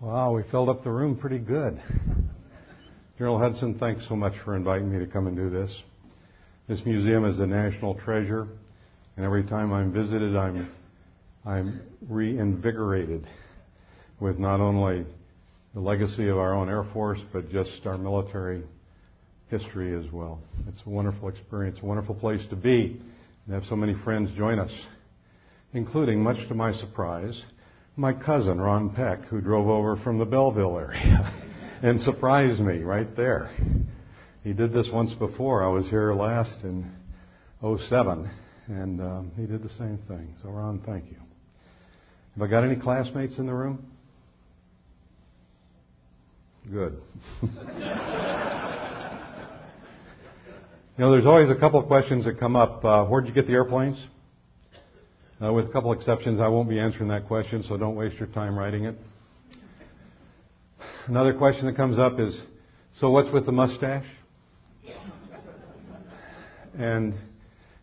Wow, we filled up the room pretty good. General Hudson, thanks so much for inviting me to come and do this. This museum is a national treasure, and every time I'm visited, I'm, I'm reinvigorated with not only the legacy of our own Air Force, but just our military history as well. It's a wonderful experience, a wonderful place to be, and have so many friends join us, including, much to my surprise, my cousin, Ron Peck, who drove over from the Belleville area and surprised me right there. He did this once before. I was here last in 07, and um, he did the same thing. So, Ron, thank you. Have I got any classmates in the room? Good. you know, there's always a couple of questions that come up. Uh, where'd you get the airplanes? Uh, with a couple exceptions, I won't be answering that question, so don't waste your time writing it. Another question that comes up is, so what's with the mustache? And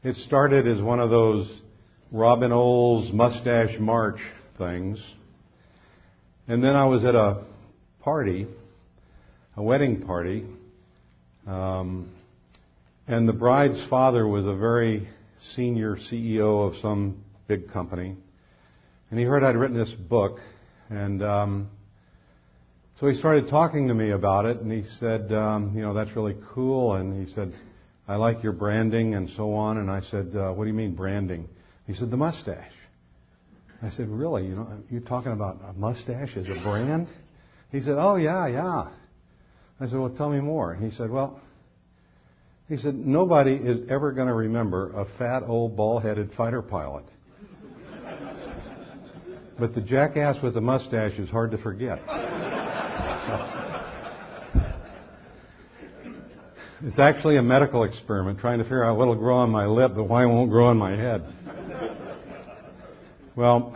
it started as one of those Robin Olds mustache march things. And then I was at a party, a wedding party, um, and the bride's father was a very senior CEO of some big company. And he heard I'd written this book, and um, so he started talking to me about it, and he said, um, you know, that's really cool. And he said, I like your branding and so on. And I said, uh, what do you mean branding? He said, the mustache. I said, really? You know, you're talking about a mustache as a brand? He said, oh yeah, yeah. I said, well, tell me more. He said, well, he said, nobody is ever going to remember a fat old bald-headed fighter pilot. But the jackass with the mustache is hard to forget. So, it's actually a medical experiment trying to figure out what'll grow on my lip, but why it won't grow on my head. Well,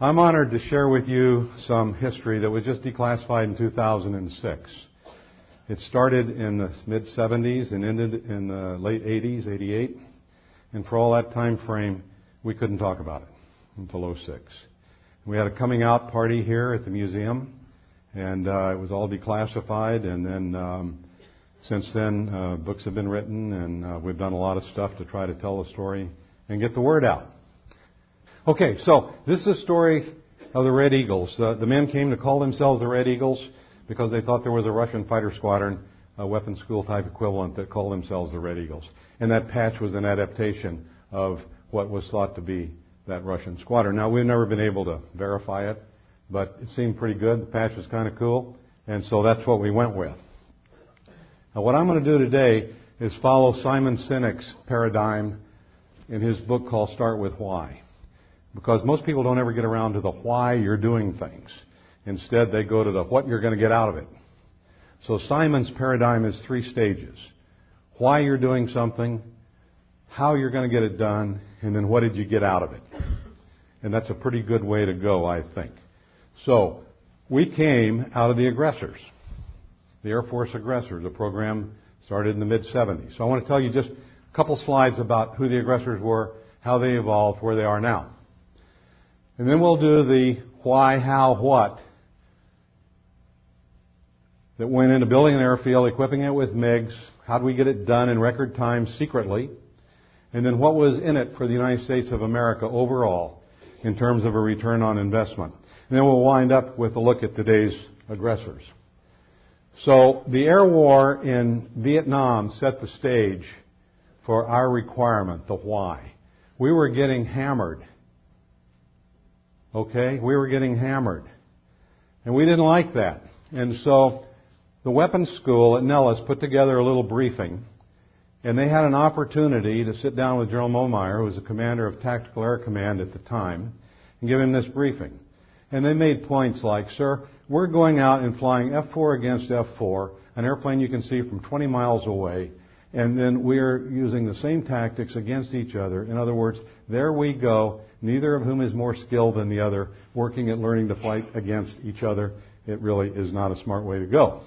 I'm honored to share with you some history that was just declassified in 2006. It started in the mid 70s and ended in the late 80s, 88. And for all that time frame, we couldn't talk about it until 06. We had a coming out party here at the museum, and uh, it was all declassified. And then um, since then, uh, books have been written, and uh, we've done a lot of stuff to try to tell the story and get the word out. Okay, so this is a story of the Red Eagles. The men came to call themselves the Red Eagles because they thought there was a Russian fighter squadron, a weapons school type equivalent that called themselves the Red Eagles. And that patch was an adaptation of what was thought to be that Russian squadron. Now, we've never been able to verify it, but it seemed pretty good. The patch was kind of cool, and so that's what we went with. Now, what I'm going to do today is follow Simon Sinek's paradigm in his book called Start With Why. Because most people don't ever get around to the why you're doing things. Instead, they go to the what you're going to get out of it. So Simon's paradigm is three stages. Why you're doing something, how you're going to get it done, and then what did you get out of it? And that's a pretty good way to go, I think. So, we came out of the aggressors, the Air Force aggressors. The program started in the mid 70s. So I want to tell you just a couple slides about who the aggressors were, how they evolved, where they are now. And then we'll do the why, how, what that went into building an airfield, equipping it with MiGs. How do we get it done in record time secretly? And then what was in it for the United States of America overall in terms of a return on investment. And then we'll wind up with a look at today's aggressors. So the air war in Vietnam set the stage for our requirement, the why. We were getting hammered. Okay? We were getting hammered. And we didn't like that. And so the weapons school at Nellis put together a little briefing and they had an opportunity to sit down with General Momyer, who was the commander of Tactical Air Command at the time, and give him this briefing. And they made points like, sir, we're going out and flying F-4 against F-4, an airplane you can see from 20 miles away, and then we're using the same tactics against each other. In other words, there we go, neither of whom is more skilled than the other, working at learning to fight against each other. It really is not a smart way to go.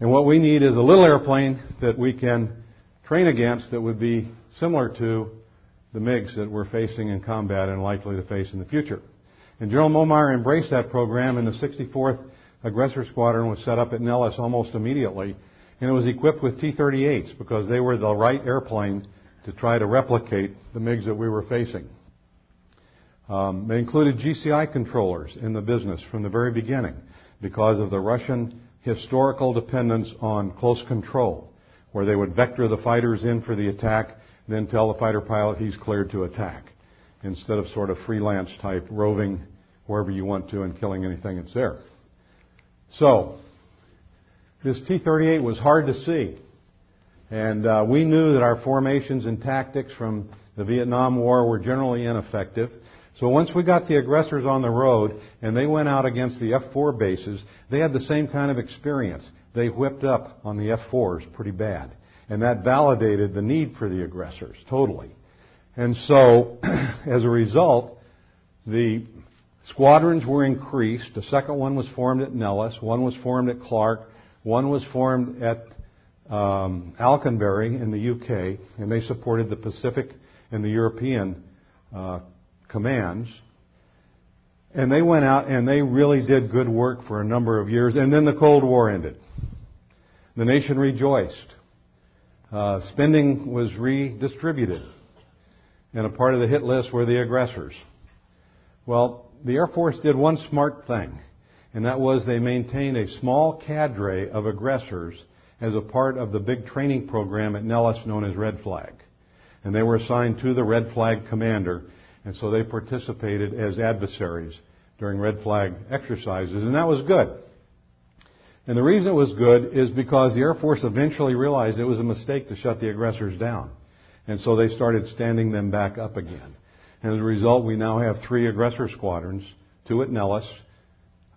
And what we need is a little airplane that we can train against that would be similar to the MiGs that we're facing in combat and likely to face in the future. And General Momyer embraced that program, and the 64th Aggressor Squadron was set up at Nellis almost immediately. And it was equipped with T-38s because they were the right airplane to try to replicate the MiGs that we were facing. Um, they included GCI controllers in the business from the very beginning because of the Russian historical dependence on close control, where they would vector the fighters in for the attack, then tell the fighter pilot he's cleared to attack, instead of sort of freelance type roving wherever you want to and killing anything that's there. So, this T-38 was hard to see. And uh, we knew that our formations and tactics from the Vietnam War were generally ineffective. So once we got the aggressors on the road and they went out against the F-4 bases, they had the same kind of experience. They whipped up on the F-4s pretty bad. And that validated the need for the aggressors, totally. And so, as a result, the squadrons were increased. The second one was formed at Nellis, one was formed at Clark, one was formed at um, Alconbury in the UK, and they supported the Pacific and the European uh, commands. And they went out and they really did good work for a number of years. And then the Cold War ended. The nation rejoiced. Uh, spending was redistributed. And a part of the hit list were the aggressors. Well, the Air Force did one smart thing, and that was they maintained a small cadre of aggressors as a part of the big training program at Nellis known as Red Flag. And they were assigned to the Red Flag commander and so they participated as adversaries during red flag exercises, and that was good. And the reason it was good is because the Air Force eventually realized it was a mistake to shut the aggressors down. And so they started standing them back up again. And as a result, we now have three aggressor squadrons, two at Nellis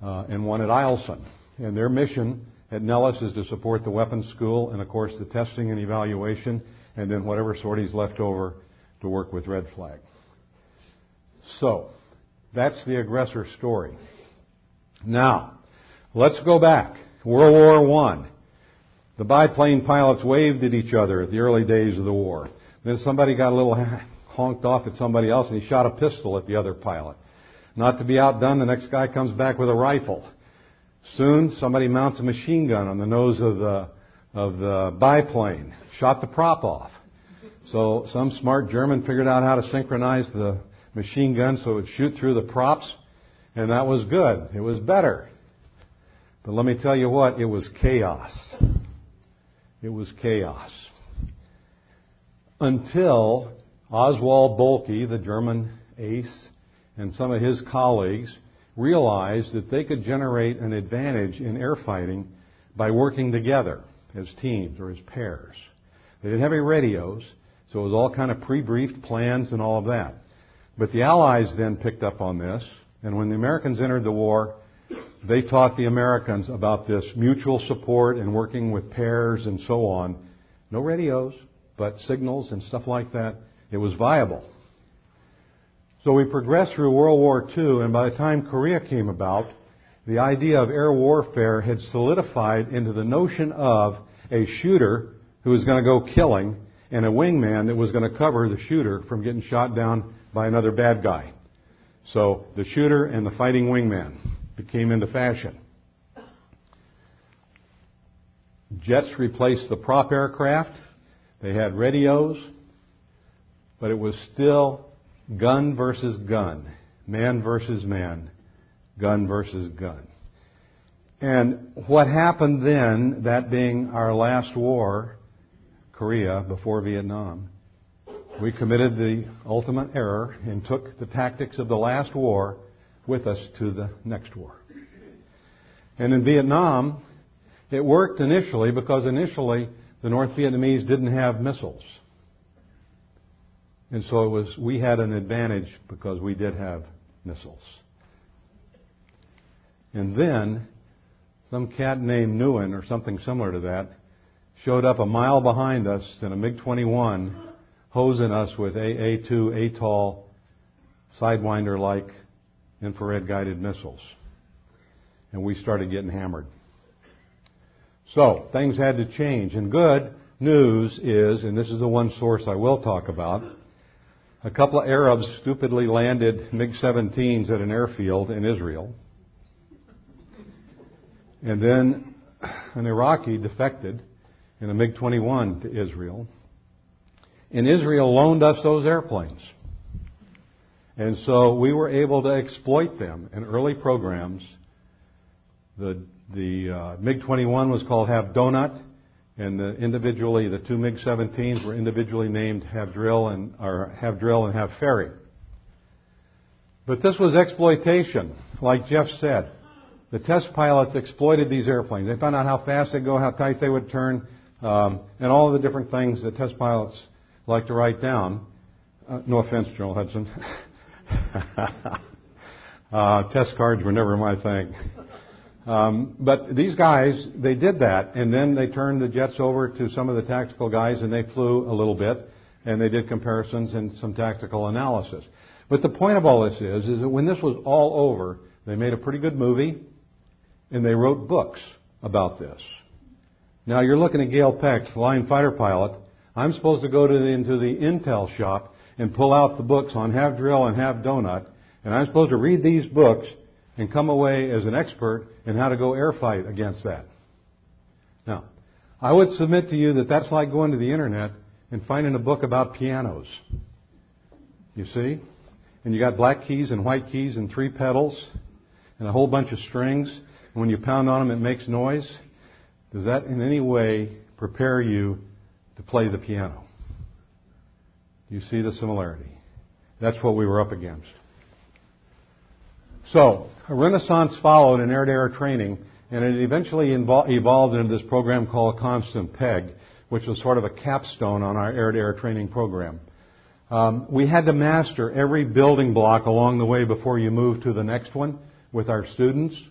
uh, and one at Eielson. And their mission at Nellis is to support the weapons school and, of course, the testing and evaluation, and then whatever sorties left over to work with Red Flag. So, that's the aggressor story. Now, let's go back. World War I. The biplane pilots waved at each other at the early days of the war. Then somebody got a little honked off at somebody else and he shot a pistol at the other pilot. Not to be outdone, the next guy comes back with a rifle. Soon, somebody mounts a machine gun on the nose of the, of the biplane. Shot the prop off. So some smart German figured out how to synchronize the machine gun so it would shoot through the props, and that was good. It was better. But let me tell you what, it was chaos. It was chaos. Until Oswald Boelcke, the German ace, and some of his colleagues realized that they could generate an advantage in air fighting by working together as teams or as pairs. They didn't have any radios, so it was all kind of pre-briefed plans and all of that. But the Allies then picked up on this, and when the Americans entered the war, they taught the Americans about this mutual support and working with pairs and so on. No radios, but signals and stuff like that. It was viable. So we progressed through World War II, and by the time Korea came about, the idea of air warfare had solidified into the notion of a shooter who was going to go killing and a wingman that was going to cover the shooter from getting shot down by another bad guy. So the shooter and the fighting wingman became into fashion. Jets replaced the prop aircraft. They had radios, but it was still gun versus gun, man versus man, gun versus gun. And what happened then, that being our last war, Korea, before Vietnam, we committed the ultimate error and took the tactics of the last war with us to the next war. And in Vietnam, it worked initially because initially the North Vietnamese didn't have missiles. And so it was, we had an advantage because we did have missiles. And then, some cat named Nguyen or something similar to that showed up a mile behind us in a MiG-21 hosing us with AA-2 Atoll Sidewinder-like infrared guided missiles. And we started getting hammered. So, things had to change. And good news is, and this is the one source I will talk about, a couple of Arabs stupidly landed MiG-17s at an airfield in Israel. And then an Iraqi defected in a MiG-21 to Israel. And Israel loaned us those airplanes. And so we were able to exploit them in early programs. The, the uh, MiG-21 was called Have Donut, and the, individually the two MiG-17s were individually named Have Drill and or Have Drill and Have Ferry. But this was exploitation, like Jeff said. The test pilots exploited these airplanes. They found out how fast they go, how tight they would turn, um, and all the different things that test pilots like to write down. Uh, no offense, General Hudson. uh, test cards were never my thing. Um, but these guys, they did that, and then they turned the jets over to some of the tactical guys, and they flew a little bit, and they did comparisons and some tactical analysis. But the point of all this is, is that when this was all over, they made a pretty good movie, and they wrote books about this. Now you're looking at Gail Peck, flying fighter pilot. I'm supposed to go to the, into the Intel shop and pull out the books on half drill and half Have Donut, and I'm supposed to read these books and come away as an expert in how to go air fight against that. Now, I would submit to you that that's like going to the internet and finding a book about pianos. You see? And you got black keys and white keys and three pedals and a whole bunch of strings. And when you pound on them, it makes noise. Does that in any way prepare you to play the piano? You see the similarity. That's what we were up against. So, a renaissance followed in air-to-air training, and it eventually evolved into this program called Constant Peg, which was sort of a capstone on our air-to-air training program. Um, we had to master every building block along the way before you move to the next one with our students.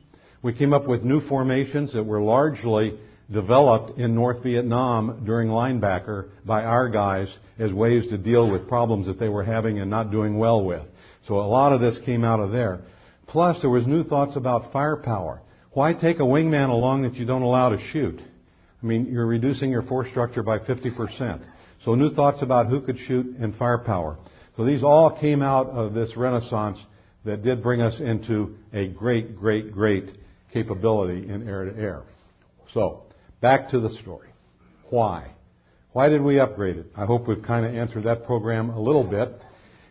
We came up with new formations that were largely developed in North Vietnam during linebacker by our guys as ways to deal with problems that they were having and not doing well with. So a lot of this came out of there. Plus, there was new thoughts about firepower. Why take a wingman along that you don't allow to shoot? I mean, you're reducing your force structure by 50%. So new thoughts about who could shoot and firepower. So these all came out of this renaissance that did bring us into a great, great, great capability in air to air. So, back to the story. Why? Why did we upgrade it? I hope we've kind of answered that program a little bit.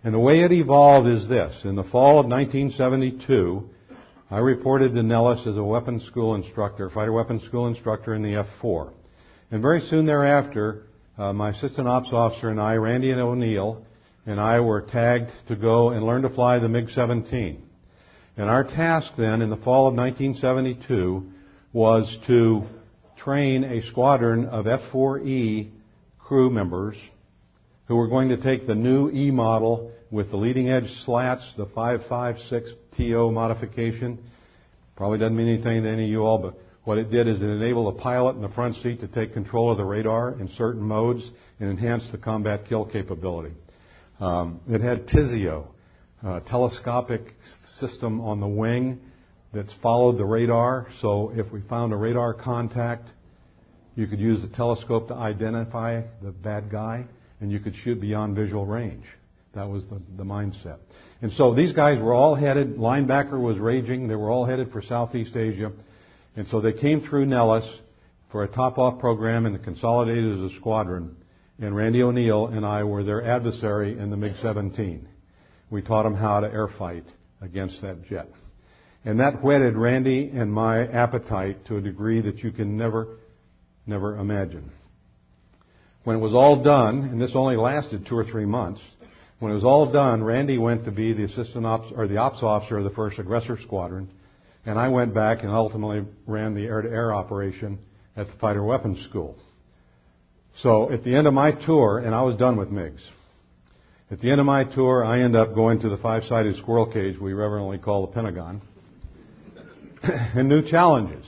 And the way it evolved is this. In the fall of 1972, I reported to Nellis as a weapons school instructor, fighter weapons school instructor in the F-4. And very soon thereafter, uh, my assistant ops officer and I, Randy and O'Neill, and I were tagged to go and learn to fly the MiG-17. And our task then in the fall of 1972 was to train a squadron of F-4E crew members who were going to take the new E model with the leading edge slats, the 556 TO modification. Probably doesn't mean anything to any of you all, but what it did is it enabled a pilot in the front seat to take control of the radar in certain modes and enhance the combat kill capability. Um, it had TISEO, a telescopic system on the wing that's followed the radar. So if we found a radar contact, you could use the telescope to identify the bad guy, and you could shoot beyond visual range. That was the, the mindset. And so these guys were all headed, linebacker was raging, they were all headed for Southeast Asia. And so they came through Nellis for a top-off program and the consolidated as a squadron. And Randy O'Neill and I were their adversary in the MiG-17. We taught them how to air fight against that jet. And that whetted Randy and my appetite to a degree that you can never, never imagine. When it was all done, and this only lasted two or three months, when it was all done, Randy went to be the assistant ops or the ops officer of the first aggressor squadron, and I went back and ultimately ran the air-to-air operation at the fighter weapons school. So at the end of my tour, and I was done with MiGs. At the end of my tour, I end up going to the five-sided squirrel cage we reverently call the Pentagon, and new challenges.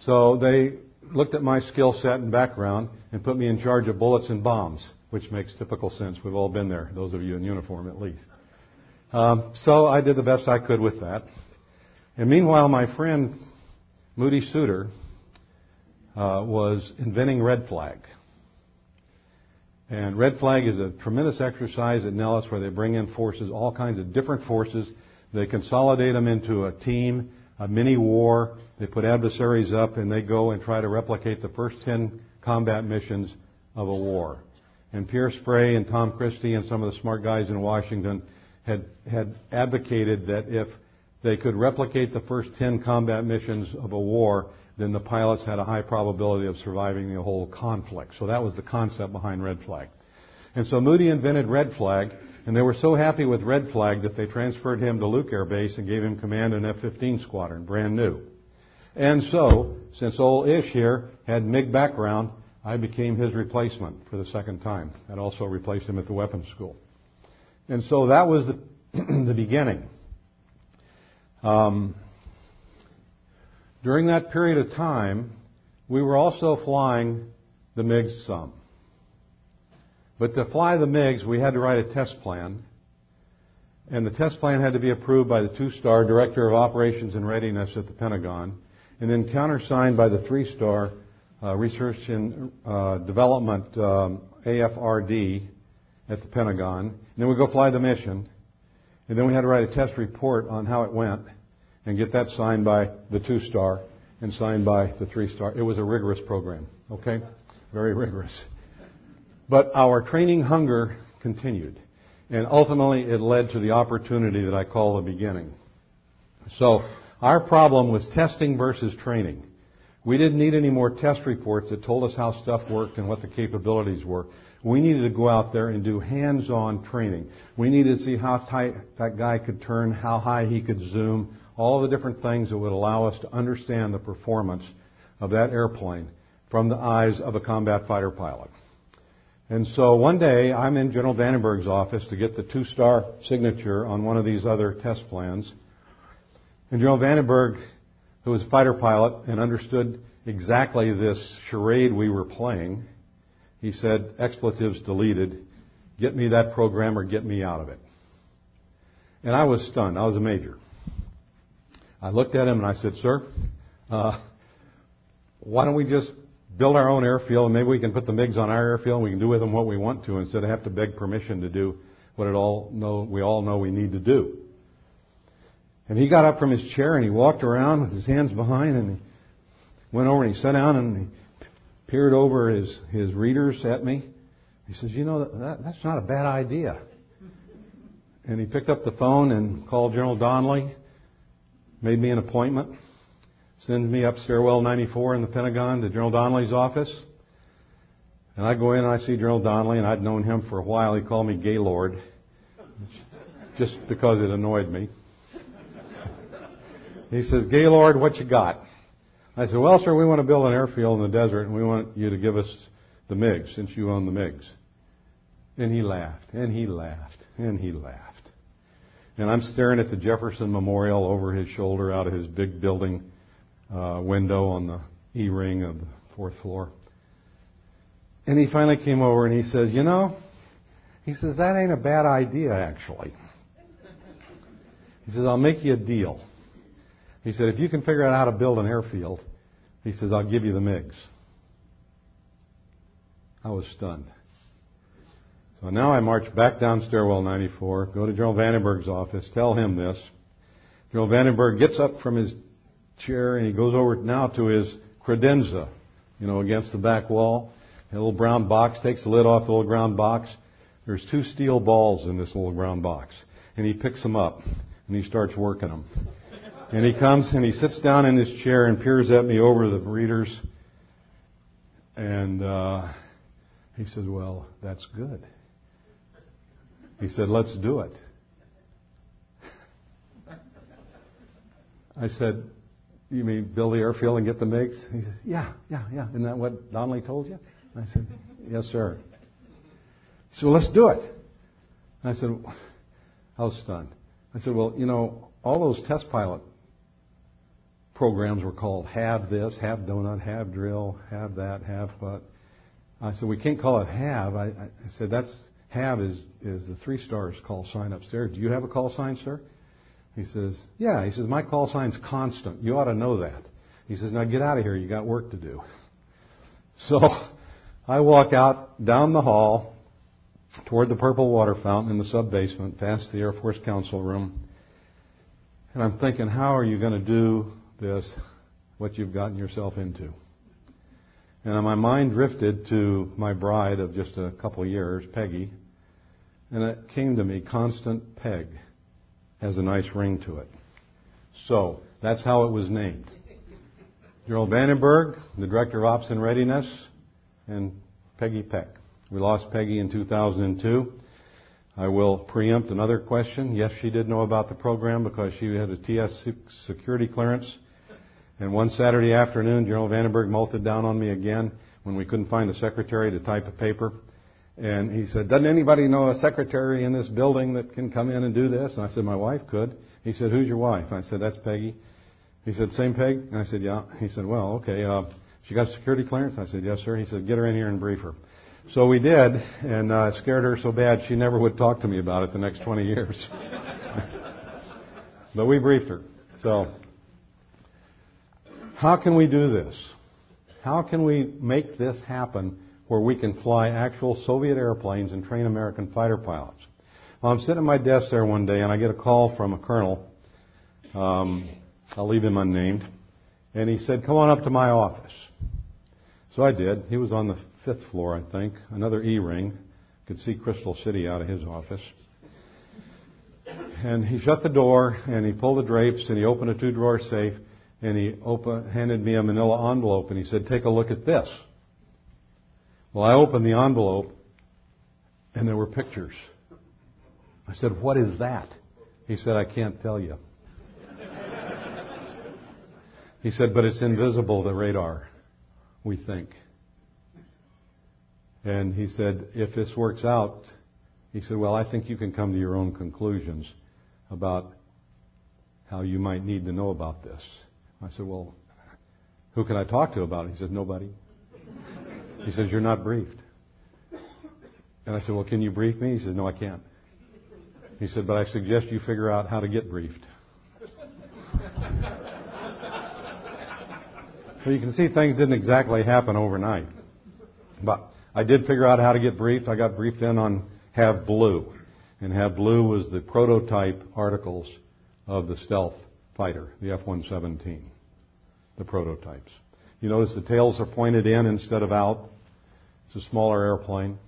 So they looked at my skill set and background and put me in charge of bullets and bombs which makes typical sense. We've all been there, those of you in uniform at least. Um, so I did the best I could with that. And meanwhile, my friend Moody Suter uh, was inventing red flag. And Red Flag is a tremendous exercise at Nellis where they bring in forces, all kinds of different forces. They consolidate them into a team, a mini war. They put adversaries up and they go and try to replicate the first 10 combat missions of a war. And Pierre Sprey and Tom Christie and some of the smart guys in Washington had, had advocated that if they could replicate the first 10 combat missions of a war, then the pilots had a high probability of surviving the whole conflict. So that was the concept behind Red Flag. And so Moody invented Red Flag, and they were so happy with Red Flag that they transferred him to Luke Air Base and gave him command of an F-15 squadron, brand new. And so, since old Ish here had MiG background, I became his replacement for the second time. and also replaced him at the weapons school. And so that was the, the beginning. Um, during that period of time, we were also flying the MiGs some. But to fly the MiGs, we had to write a test plan. And the test plan had to be approved by the two-star Director of Operations and Readiness at the Pentagon, and then countersigned by the three-star uh, Research and uh, Development um, AFRD at the Pentagon. And then we go fly the mission, and then we had to write a test report on how it went and get that signed by the two star and signed by the three star. It was a rigorous program, okay? Very rigorous. But our training hunger continued. And ultimately it led to the opportunity that I call the beginning. So our problem was testing versus training. We didn't need any more test reports that told us how stuff worked and what the capabilities were. We needed to go out there and do hands-on training. We needed to see how tight that guy could turn, how high he could zoom, all the different things that would allow us to understand the performance of that airplane from the eyes of a combat fighter pilot. And so one day I'm in General Vandenberg's office to get the two-star signature on one of these other test plans. And General Vandenberg, who was a fighter pilot and understood exactly this charade we were playing, he said, expletives deleted, get me that program or get me out of it. And I was stunned. I was a major. I looked at him and I said, Sir, uh, why don't we just build our own airfield and maybe we can put the MiGs on our airfield and we can do with them what we want to instead of have to beg permission to do what it all know, we all know we need to do. And he got up from his chair and he walked around with his hands behind and he went over and he sat down and he peered over his, his readers at me. He says, you know, that, that's not a bad idea. And he picked up the phone and called General Donnelly made me an appointment, sends me up stairwell 94 in the Pentagon to General Donnelly's office. And I go in and I see General Donnelly, and I'd known him for a while. He called me Gaylord, just because it annoyed me. He says, Gaylord, what you got? I said, well, sir, we want to build an airfield in the desert, and we want you to give us the MiGs, since you own the MiGs. And he laughed, and he laughed, and he laughed. And I'm staring at the Jefferson Memorial over his shoulder out of his big building uh, window on the E ring of the fourth floor. And he finally came over and he says, You know, he says, that ain't a bad idea, actually. He says, I'll make you a deal. He said, if you can figure out how to build an airfield, he says, I'll give you the MiGs. I was stunned. So now I march back down stairwell 94, go to General Vandenberg's office, tell him this. General Vandenberg gets up from his chair and he goes over now to his credenza, you know, against the back wall. A little brown box, takes the lid off the little brown box. There's two steel balls in this little brown box. And he picks them up and he starts working them. And he comes and he sits down in his chair and peers at me over the readers. And uh, he says, Well, that's good. He said, Let's do it. I said, You mean build the airfield and get the MiGs? He said, Yeah, yeah, yeah. Isn't that what Donnelly told you? I said, Yes, sir. He said, Well, let's do it. I said, I was stunned. I said, Well, you know, all those test pilot programs were called have this, have donut, have drill, have that, have what. I said, we can't call it have. I, I said, that's have is, is the three stars call sign upstairs. Do you have a call sign, sir? He says, Yeah. He says, My call sign's constant. You ought to know that. He says, Now get out of here. You got work to do. So I walk out down the hall toward the purple water fountain in the sub basement, past the Air Force Council Room. And I'm thinking, how are you going to do this, what you've gotten yourself into? And my mind drifted to my bride of just a couple of years, Peggy, and it came to me, Constant Peg has a nice ring to it. So, that's how it was named. Gerald Vandenberg, the Director of Ops and Readiness, and Peggy Peck. We lost Peggy in 2002. I will preempt another question. Yes, she did know about the program because she had a TS security clearance. And one Saturday afternoon, General Vandenberg melted down on me again when we couldn't find a secretary to type a paper. And he said, Doesn't anybody know a secretary in this building that can come in and do this? And I said, My wife could. He said, Who's your wife? I said, That's Peggy. He said, Same Peg? And I said, Yeah. He said, Well, okay. Uh, she got security clearance? I said, Yes, sir. He said, Get her in here and brief her. So we did, and uh, scared her so bad she never would talk to me about it the next 20 years. but we briefed her. So, how can we do this? How can we make this happen where we can fly actual Soviet airplanes and train American fighter pilots. Well, I'm sitting at my desk there one day and I get a call from a colonel. Um, I'll leave him unnamed. And he said, come on up to my office. So I did. He was on the fifth floor, I think. Another E-ring. Could see Crystal City out of his office. And he shut the door and he pulled the drapes and he opened a two drawer safe and he opened, handed me a manila envelope and he said, take a look at this. Well, I opened the envelope and there were pictures. I said, What is that? He said, I can't tell you. he said, But it's invisible to radar, we think. And he said, If this works out, he said, Well, I think you can come to your own conclusions about how you might need to know about this. I said, Well, who can I talk to about it? He said, Nobody. He says, You're not briefed. And I said, Well, can you brief me? He says, No, I can't. He said, But I suggest you figure out how to get briefed. so you can see things didn't exactly happen overnight. But I did figure out how to get briefed. I got briefed in on Have Blue. And Have Blue was the prototype articles of the stealth fighter, the F 117, the prototypes. You notice the tails are pointed in instead of out. It's a smaller airplane.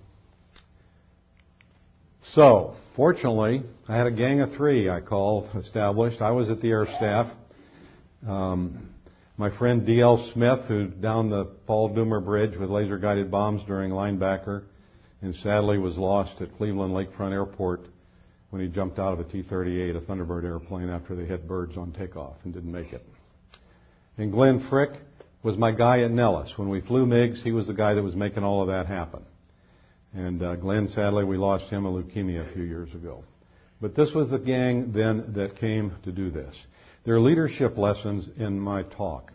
So, fortunately, I had a gang of three I called established. I was at the air staff. Um, my friend D.L. Smith, who downed the Paul Doumer Bridge with laser guided bombs during linebacker, and sadly was lost at Cleveland Lakefront Airport when he jumped out of a T 38, a Thunderbird airplane, after they hit birds on takeoff and didn't make it. And Glenn Frick, was my guy at Nellis. When we flew MiGs, he was the guy that was making all of that happen. And uh, Glenn, sadly, we lost him of leukemia a few years ago. But this was the gang then that came to do this. There are leadership lessons in my talk,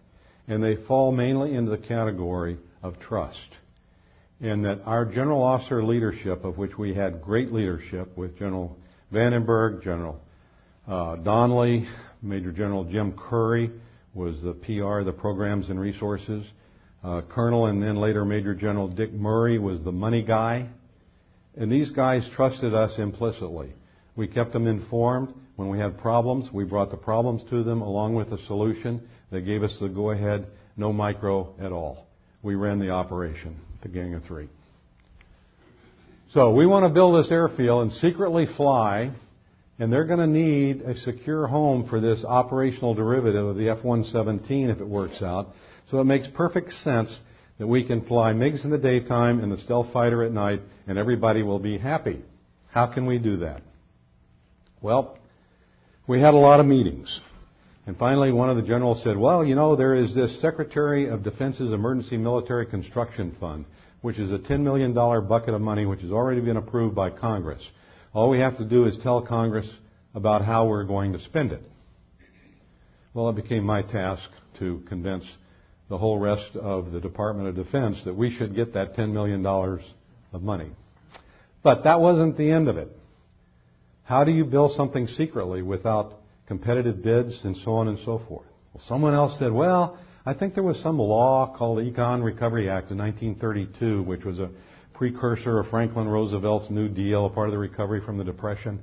and they fall mainly into the category of trust. In that our general officer leadership, of which we had great leadership with General Vandenberg, General uh, Donnelly, Major General Jim Curry, was the PR, the Programs and Resources. Uh, Colonel and then later Major General Dick Murray was the money guy. And these guys trusted us implicitly. We kept them informed. When we had problems, we brought the problems to them along with the solution. They gave us the go ahead, no micro at all. We ran the operation, the Gang of Three. So we want to build this airfield and secretly fly and they're going to need a secure home for this operational derivative of the F-117 if it works out. So it makes perfect sense that we can fly MiGs in the daytime and the stealth fighter at night and everybody will be happy. How can we do that? Well, we had a lot of meetings. And finally, one of the generals said, well, you know, there is this Secretary of Defense's Emergency Military Construction Fund, which is a $10 million bucket of money which has already been approved by Congress. All we have to do is tell Congress about how we're going to spend it. Well, it became my task to convince the whole rest of the Department of Defense that we should get that $10 million of money. But that wasn't the end of it. How do you build something secretly without competitive bids and so on and so forth? Well, someone else said, well, I think there was some law called the Econ Recovery Act of 1932, which was a precursor of Franklin Roosevelt's New Deal, a part of the recovery from the Depression,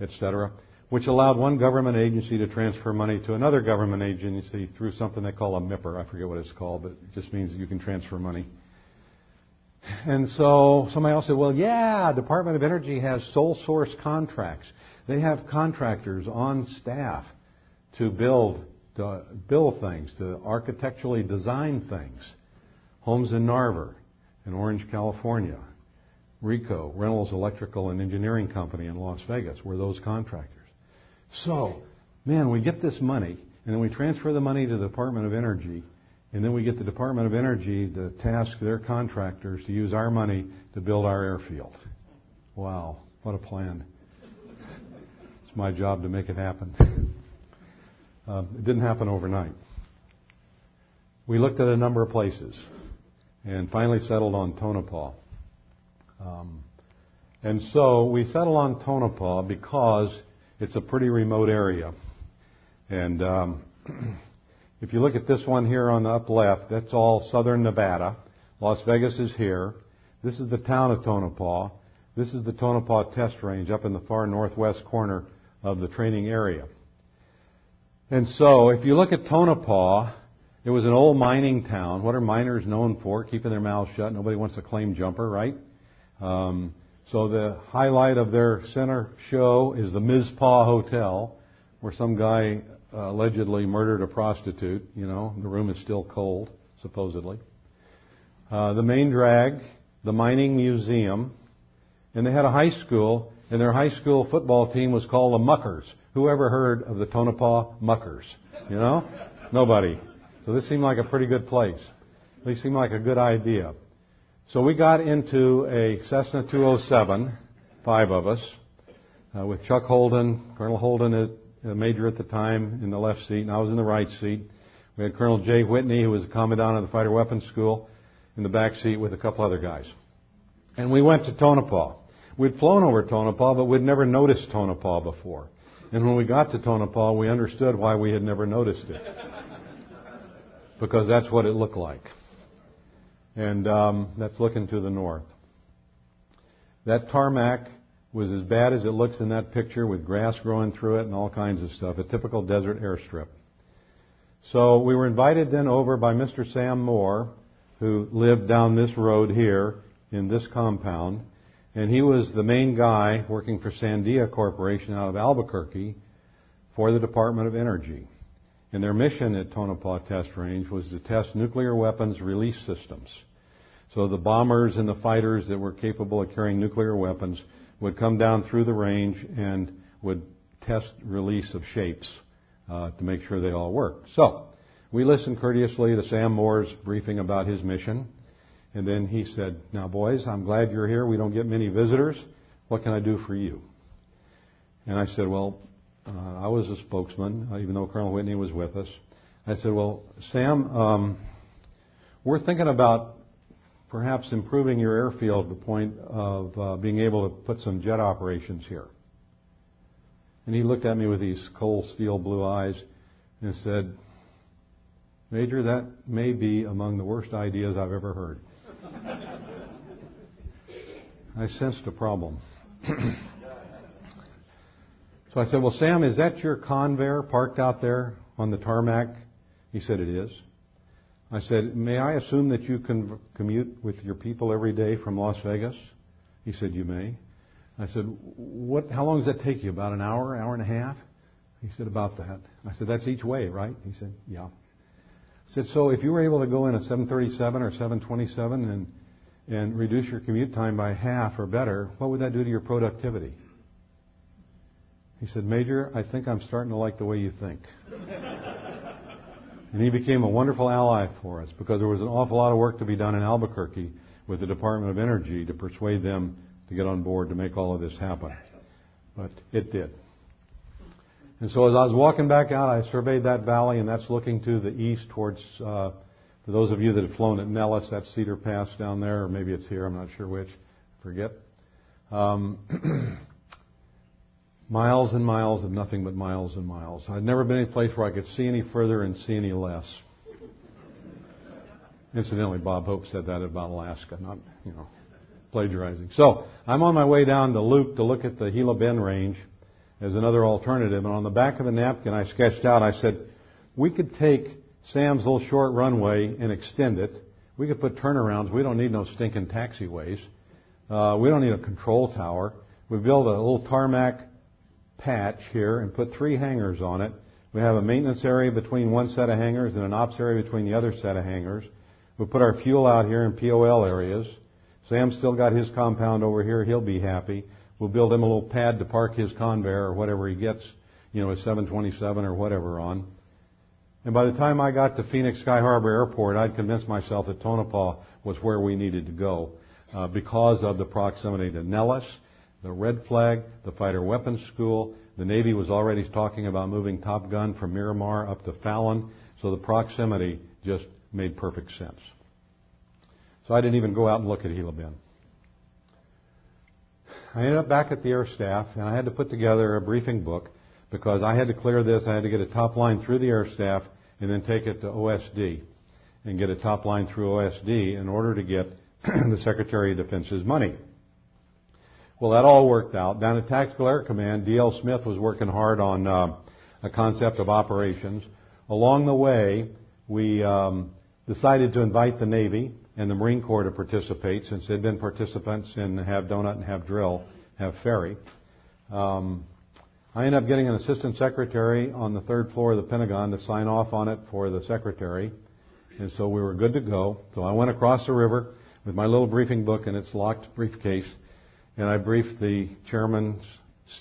etc., which allowed one government agency to transfer money to another government agency through something they call a MIPR. I forget what it's called, but it just means you can transfer money. And so somebody else said, well, yeah, Department of Energy has sole source contracts. They have contractors on staff to build, to build things, to architecturally design things. Holmes and Narver, in Orange, California. REECo, Reynolds Electrical and Engineering Company in Las Vegas, were those contractors. So, man, we get this money, and then we transfer the money to the Department of Energy, and then we get the Department of Energy to task their contractors to use our money to build our airfield. Wow, what a plan. My job to make it happen. um, it didn't happen overnight. We looked at a number of places and finally settled on Tonopah. Um, and so we settled on Tonopah because it's a pretty remote area. And um, if you look at this one here on the up left, that's all southern Nevada. Las Vegas is here. This is the town of Tonopah. This is the Tonopah test range up in the far northwest corner of the training area. And so, if you look at Tonopah, it was an old mining town. What are miners known for? Keeping their mouths shut. Nobody wants to claim jumper, right? Um, so the highlight of their center show is the Mizpah Hotel, where some guy uh, allegedly murdered a prostitute. You know, the room is still cold, supposedly. Uh, the main drag, the mining museum, and they had a high school, and their high school football team was called the Muckers. Who ever heard of the Tonopah Muckers? You know? Nobody. So this seemed like a pretty good place. They seemed like a good idea. So we got into a Cessna 207, five of us, uh, with Chuck Holden, Colonel Holden, a major at the time, in the left seat, and I was in the right seat. We had Colonel Jay Whitney, who was the commandant of the Fighter Weapons School, in the back seat with a couple other guys. And we went to Tonopah. We'd flown over Tonopah, but we'd never noticed Tonopah before. And when we got to Tonopah, we understood why we had never noticed it. because that's what it looked like. And um, that's looking to the north. That tarmac was as bad as it looks in that picture with grass growing through it and all kinds of stuff. A typical desert airstrip. So we were invited then over by Mr. Sam Moore, who lived down this road here in this compound. And he was the main guy working for Sandia Corporation out of Albuquerque for the Department of Energy. And their mission at Tonopah Test Range was to test nuclear weapons release systems. So the bombers and the fighters that were capable of carrying nuclear weapons would come down through the range and would test release of shapes uh, to make sure they all worked. So we listened courteously to Sam Moore's briefing about his mission. And then he said, Now, boys, I'm glad you're here. We don't get many visitors. What can I do for you? And I said, Well, uh, I was a spokesman, uh, even though Colonel Whitney was with us. I said, Well, Sam, um, we're thinking about perhaps improving your airfield to the point of uh, being able to put some jet operations here. And he looked at me with these cold steel blue eyes and said, Major, that may be among the worst ideas I've ever heard. I sensed a problem. So I said, Well, Sam, is that your Convair parked out there on the tarmac? He said, It is. I said, May I assume that you commute with your people every day from Las Vegas? He said, You may. I said, what, How long does that take you? About an hour, hour and a half? He said, About that. I said, That's each way, right? He said, Yeah. Said, So if you were able to go in a 737 or 727 and, and reduce your commute time by half or better, what would that do to your productivity? He said, Major, I think I'm starting to like the way you think. and he became a wonderful ally for us because there was an awful lot of work to be done in Albuquerque with the Department of Energy to persuade them to get on board to make all of this happen. But it did. And so as I was walking back out, I surveyed that valley, and that's looking to the east towards, uh, for those of you that have flown at Nellis, that's Cedar Pass down there, or maybe it's here, I'm not sure which, forget. Um, Miles and miles of nothing but miles and miles. I'd never been any place where I could see any further and see any less. Incidentally, Bob Hope said that about Alaska, not, you know, plagiarizing. So I'm on my way down to Luke to look at the Gila Bend Range as another alternative. And on the back of a napkin I sketched out, I said, we could take Sam's little short runway and extend it. We could put turnarounds. We don't need no stinking taxiways. Uh, we don't need a control tower. We build a little tarmac patch here and put three hangars on it. We have a maintenance area between one set of hangars and an ops area between the other set of hangars. We put our fuel out here in POL areas. Sam's still got his compound over here. He'll be happy. We'll build him a little pad to park his Convair or whatever he gets, you know, his 727 or whatever on. And by the time I got to Phoenix Sky Harbor Airport, I'd convinced myself that Tonopah was where we needed to go uh, because of the proximity to Nellis, the Red Flag, the Fighter Weapons School. The Navy was already talking about moving Top Gun from Miramar up to Fallon, so the proximity just made perfect sense. So I didn't even go out and look at Gila Bend. I ended up back at the air staff, and I had to put together a briefing book because I had to clear this. I had to get a top line through the air staff and then take it to OSD and get a top line through OSD in order to get the Secretary of Defense's money. Well, that all worked out. Down at Tactical Air Command, D.L. Smith was working hard on uh, a concept of operations. Along the way, we um, decided to invite the Navy and the Marine Corps to participate since they'd been participants in Have Donut and Have Drill, Have Ferry. Um, I ended up getting an assistant secretary on the third floor of the Pentagon to sign off on it for the secretary. And so we were good to go. So I went across the river with my little briefing book and its locked briefcase, and I briefed the chairman's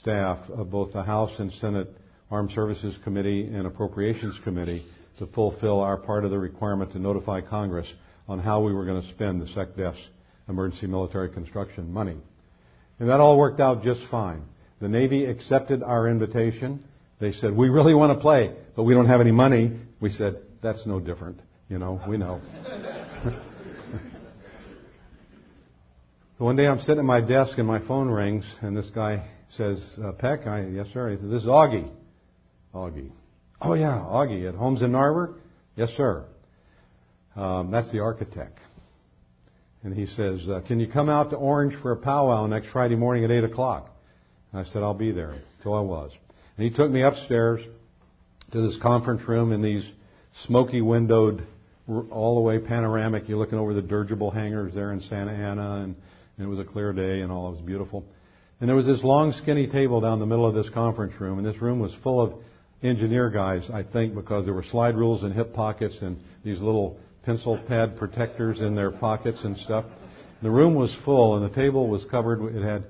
staff of both the House and Senate Armed Services Committee and Appropriations Committee to fulfill our part of the requirement to notify Congress on how we were going to spend the SecDef's emergency military construction money. And that all worked out just fine. The Navy accepted our invitation. They said, we really want to play, but we don't have any money. We said, that's no different. You know, we know. so one day I'm sitting at my desk and my phone rings and this guy says, uh, Peck, I, yes sir. He said, this is Augie. Augie. Oh yeah, Augie at Holmes and Narver? Yes sir. Um, that's the architect. And he says, uh, can you come out to Orange for a powwow next Friday morning at 8 o'clock? And I said, I'll be there. So I was. And he took me upstairs to this conference room in these smoky windowed, all the way panoramic. You're looking over the dirigible hangars there in Santa Ana, and, and it was a clear day, and all it was beautiful. And there was this long, skinny table down the middle of this conference room, and this room was full of engineer guys, I think, because there were slide rules in hip pockets and these little pencil pad protectors in their pockets and stuff. The room was full, and the table was covered. It had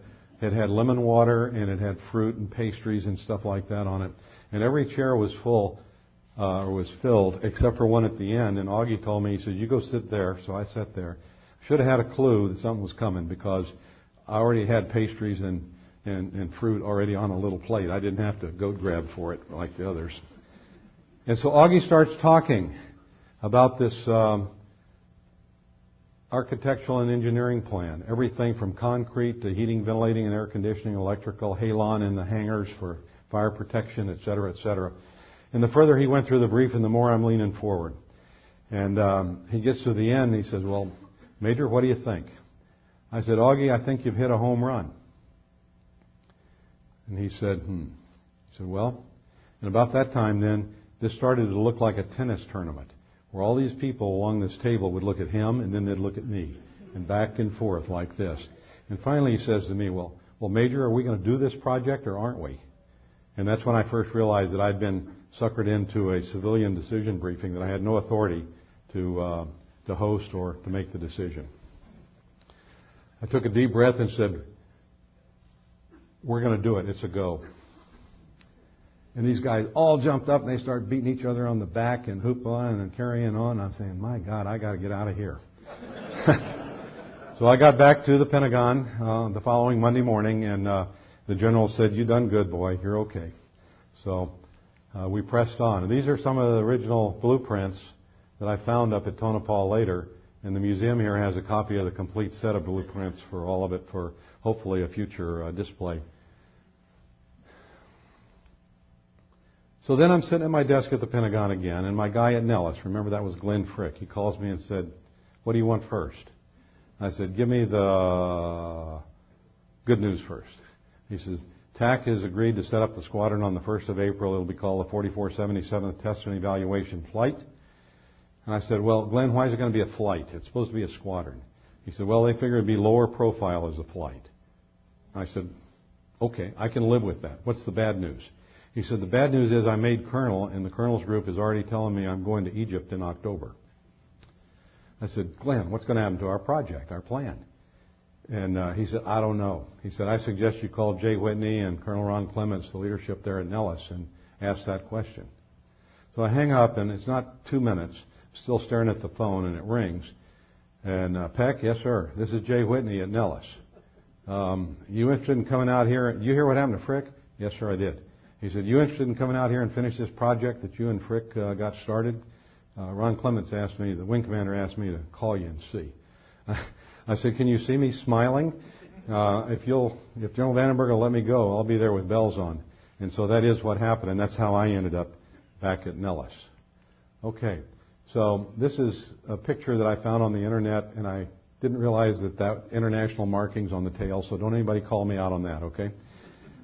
it had lemon water and it had fruit and pastries and stuff like that on it. And every chair was full, uh, or was filled, except for one at the end. And Augie told me, he said, you go sit there. So I sat there. Should have had a clue that something was coming because I already had pastries and, and, and fruit already on a little plate. I didn't have to go grab for it like the others. And so Augie starts talking about this um, architectural and engineering plan. Everything from concrete to heating, ventilating, and air conditioning, electrical, halon in the hangars for fire protection, et cetera, et cetera. And the further he went through the brief, and the more I'm leaning forward. And um, he gets to the end, and he says, "Well, Major, what do you think?" I said, "Augie, I think you've hit a home run." And he said, "Hmm." He said, "Well," and about that time, then this started to look like a tennis tournament where all these people along this table would look at him and then they'd look at me and back and forth like this. And finally he says to me, well, well, Major, are we going to do this project or aren't we? And that's when I first realized that I'd been suckered into a civilian decision briefing that I had no authority to, uh, to host or to make the decision. I took a deep breath and said, we're going to do it. It's a go. And these guys all jumped up and they started beating each other on the back and hoopla and carrying on. I'm saying, my God, I got to get out of here. so I got back to the Pentagon uh, the following Monday morning, and uh, the general said, "You done good, boy. You're okay." So uh, we pressed on. And these are some of the original blueprints that I found up at Tonopah later. And the museum here has a copy of the complete set of blueprints for all of it for hopefully a future uh, display. So then I'm sitting at my desk at the Pentagon again, and my guy at Nellis, remember that was Glenn Frick, he calls me and said, What do you want first? I said, give me the good news first. He says, TAC has agreed to set up the squadron on the 1st of April. It'll be called the 4477th Test and Evaluation Flight. And I said, well, Glenn, why is it going to be a flight? It's supposed to be a squadron. He said, well, they figure it'd be lower profile as a flight. I said, okay, I can live with that. What's the bad news? He said, the bad news is I made colonel and the colonel's group is already telling me I'm going to Egypt in October. I said, Glenn, what's going to happen to our project, our plan? And uh, he said, I don't know. He said, I suggest you call Jay Whitney and Colonel Ron Clements, the leadership there at Nellis, and ask that question. So I hang up, and it's not two minutes. Still staring at the phone, and it rings. And uh, Peck, yes, sir. This is Jay Whitney at Nellis. Um, you interested in coming out here? You hear what happened to Frick? Yes, sir, I did. He said, you interested in coming out here and finish this project that you and Frick uh, got started? Uh, Ron Clements asked me, the wing commander asked me to call you and see. I said, can you see me smiling? Uh, if you'll, if General Vandenberg will let me go, I'll be there with bells on. And so that is what happened, and that's how I ended up back at Nellis. Okay, so this is a picture that I found on the internet, and I didn't realize that that international markings on the tail. So don't anybody call me out on that, okay?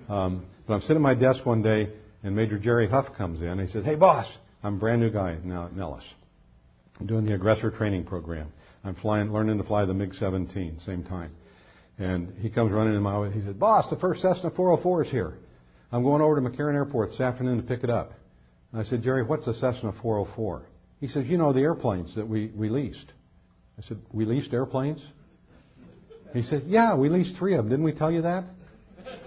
Um, but I'm sitting at my desk one day, and Major Jerry Huff comes in. He says, "Hey, boss, I'm a brand new guy now at Nellis. I'm doing the aggressor training program." I'm flying, learning to fly the MiG-17, same time. And he comes running in my way. He said, "Boss, the first Cessna 404 is here. I'm going over to McCarran Airport this afternoon to pick it up." And I said, "Jerry, what's a Cessna 404?" He says, "You know the airplanes that we, we leased." I said, "We leased airplanes?" He said, "Yeah, we leased three of them. Didn't we tell you that?"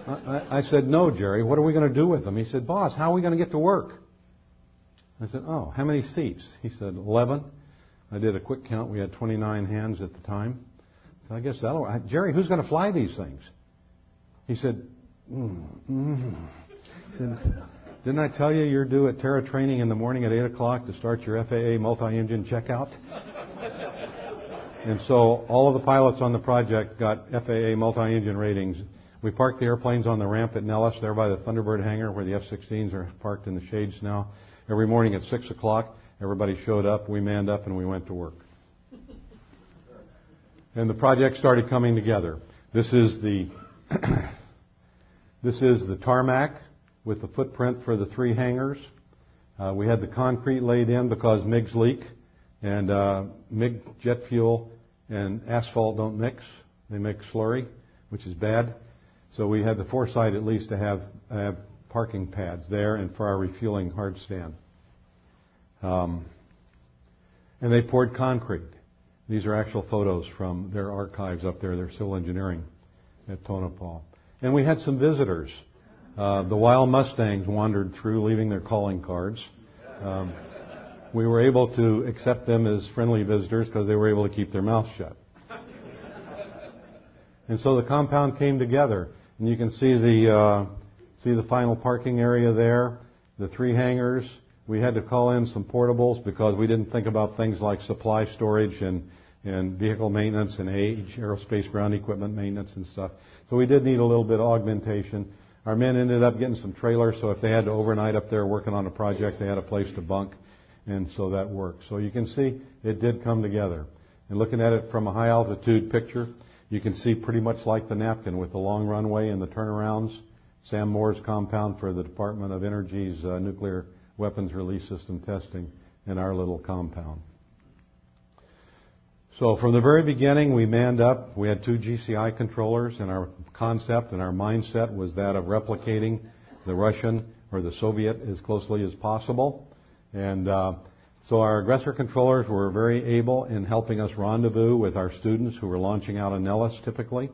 I, I said, "No, Jerry. What are we going to do with them?" He said, "Boss, how are we going to get to work?" I said, "Oh, how many seats?" He said, 11. I did a quick count. We had 29 hands at the time. So I guess that'll. Jerry, who's going to fly these things? He said, mm, mm. He said, didn't I tell you you're due at Terra training in the morning at 8 o'clock to start your FAA multi-engine checkout? and so all of the pilots on the project got FAA multi-engine ratings. We parked the airplanes on the ramp at Nellis, there by the Thunderbird hangar where the F-16s are parked in the shades now. Every morning at 6 o'clock, Everybody showed up, we manned up, and we went to work. and the project started coming together. This is the this is the tarmac with the footprint for the three hangars. Uh, we had the concrete laid in because MiGs leak, and uh, MiG jet fuel and asphalt don't mix; they make slurry, which is bad. So we had the foresight, at least, to have, parking pads there and for our refueling hard stand. Um, and they poured concrete. These are actual photos from their archives up there, their civil engineering at Tonopah. And we had some visitors. Uh, the wild Mustangs wandered through, leaving their calling cards. Um, we were able to accept them as friendly visitors because they were able to keep their mouths shut. And so the compound came together, and you can see the uh, see the final parking area there, the three hangars, we had to call in some portables because we didn't think about things like supply storage and, and vehicle maintenance and age, aerospace ground equipment maintenance and stuff. So we did need a little bit of augmentation. Our men ended up getting some trailers, so if they had to overnight up there working on a project, they had a place to bunk, and so that worked. So you can see it did come together. And looking at it from a high altitude picture, you can see pretty much like the napkin with the long runway and the turnarounds. Sam Moore's compound for the Department of Energy's uh, nuclear weapons release system testing in our little compound. So from the very beginning, we manned up. We had two GCI controllers, and our concept and our mindset was that of replicating the Russian or the Soviet as closely as possible. And uh, so our aggressor controllers were very able in helping us rendezvous with our students who were launching out of Nellis typically.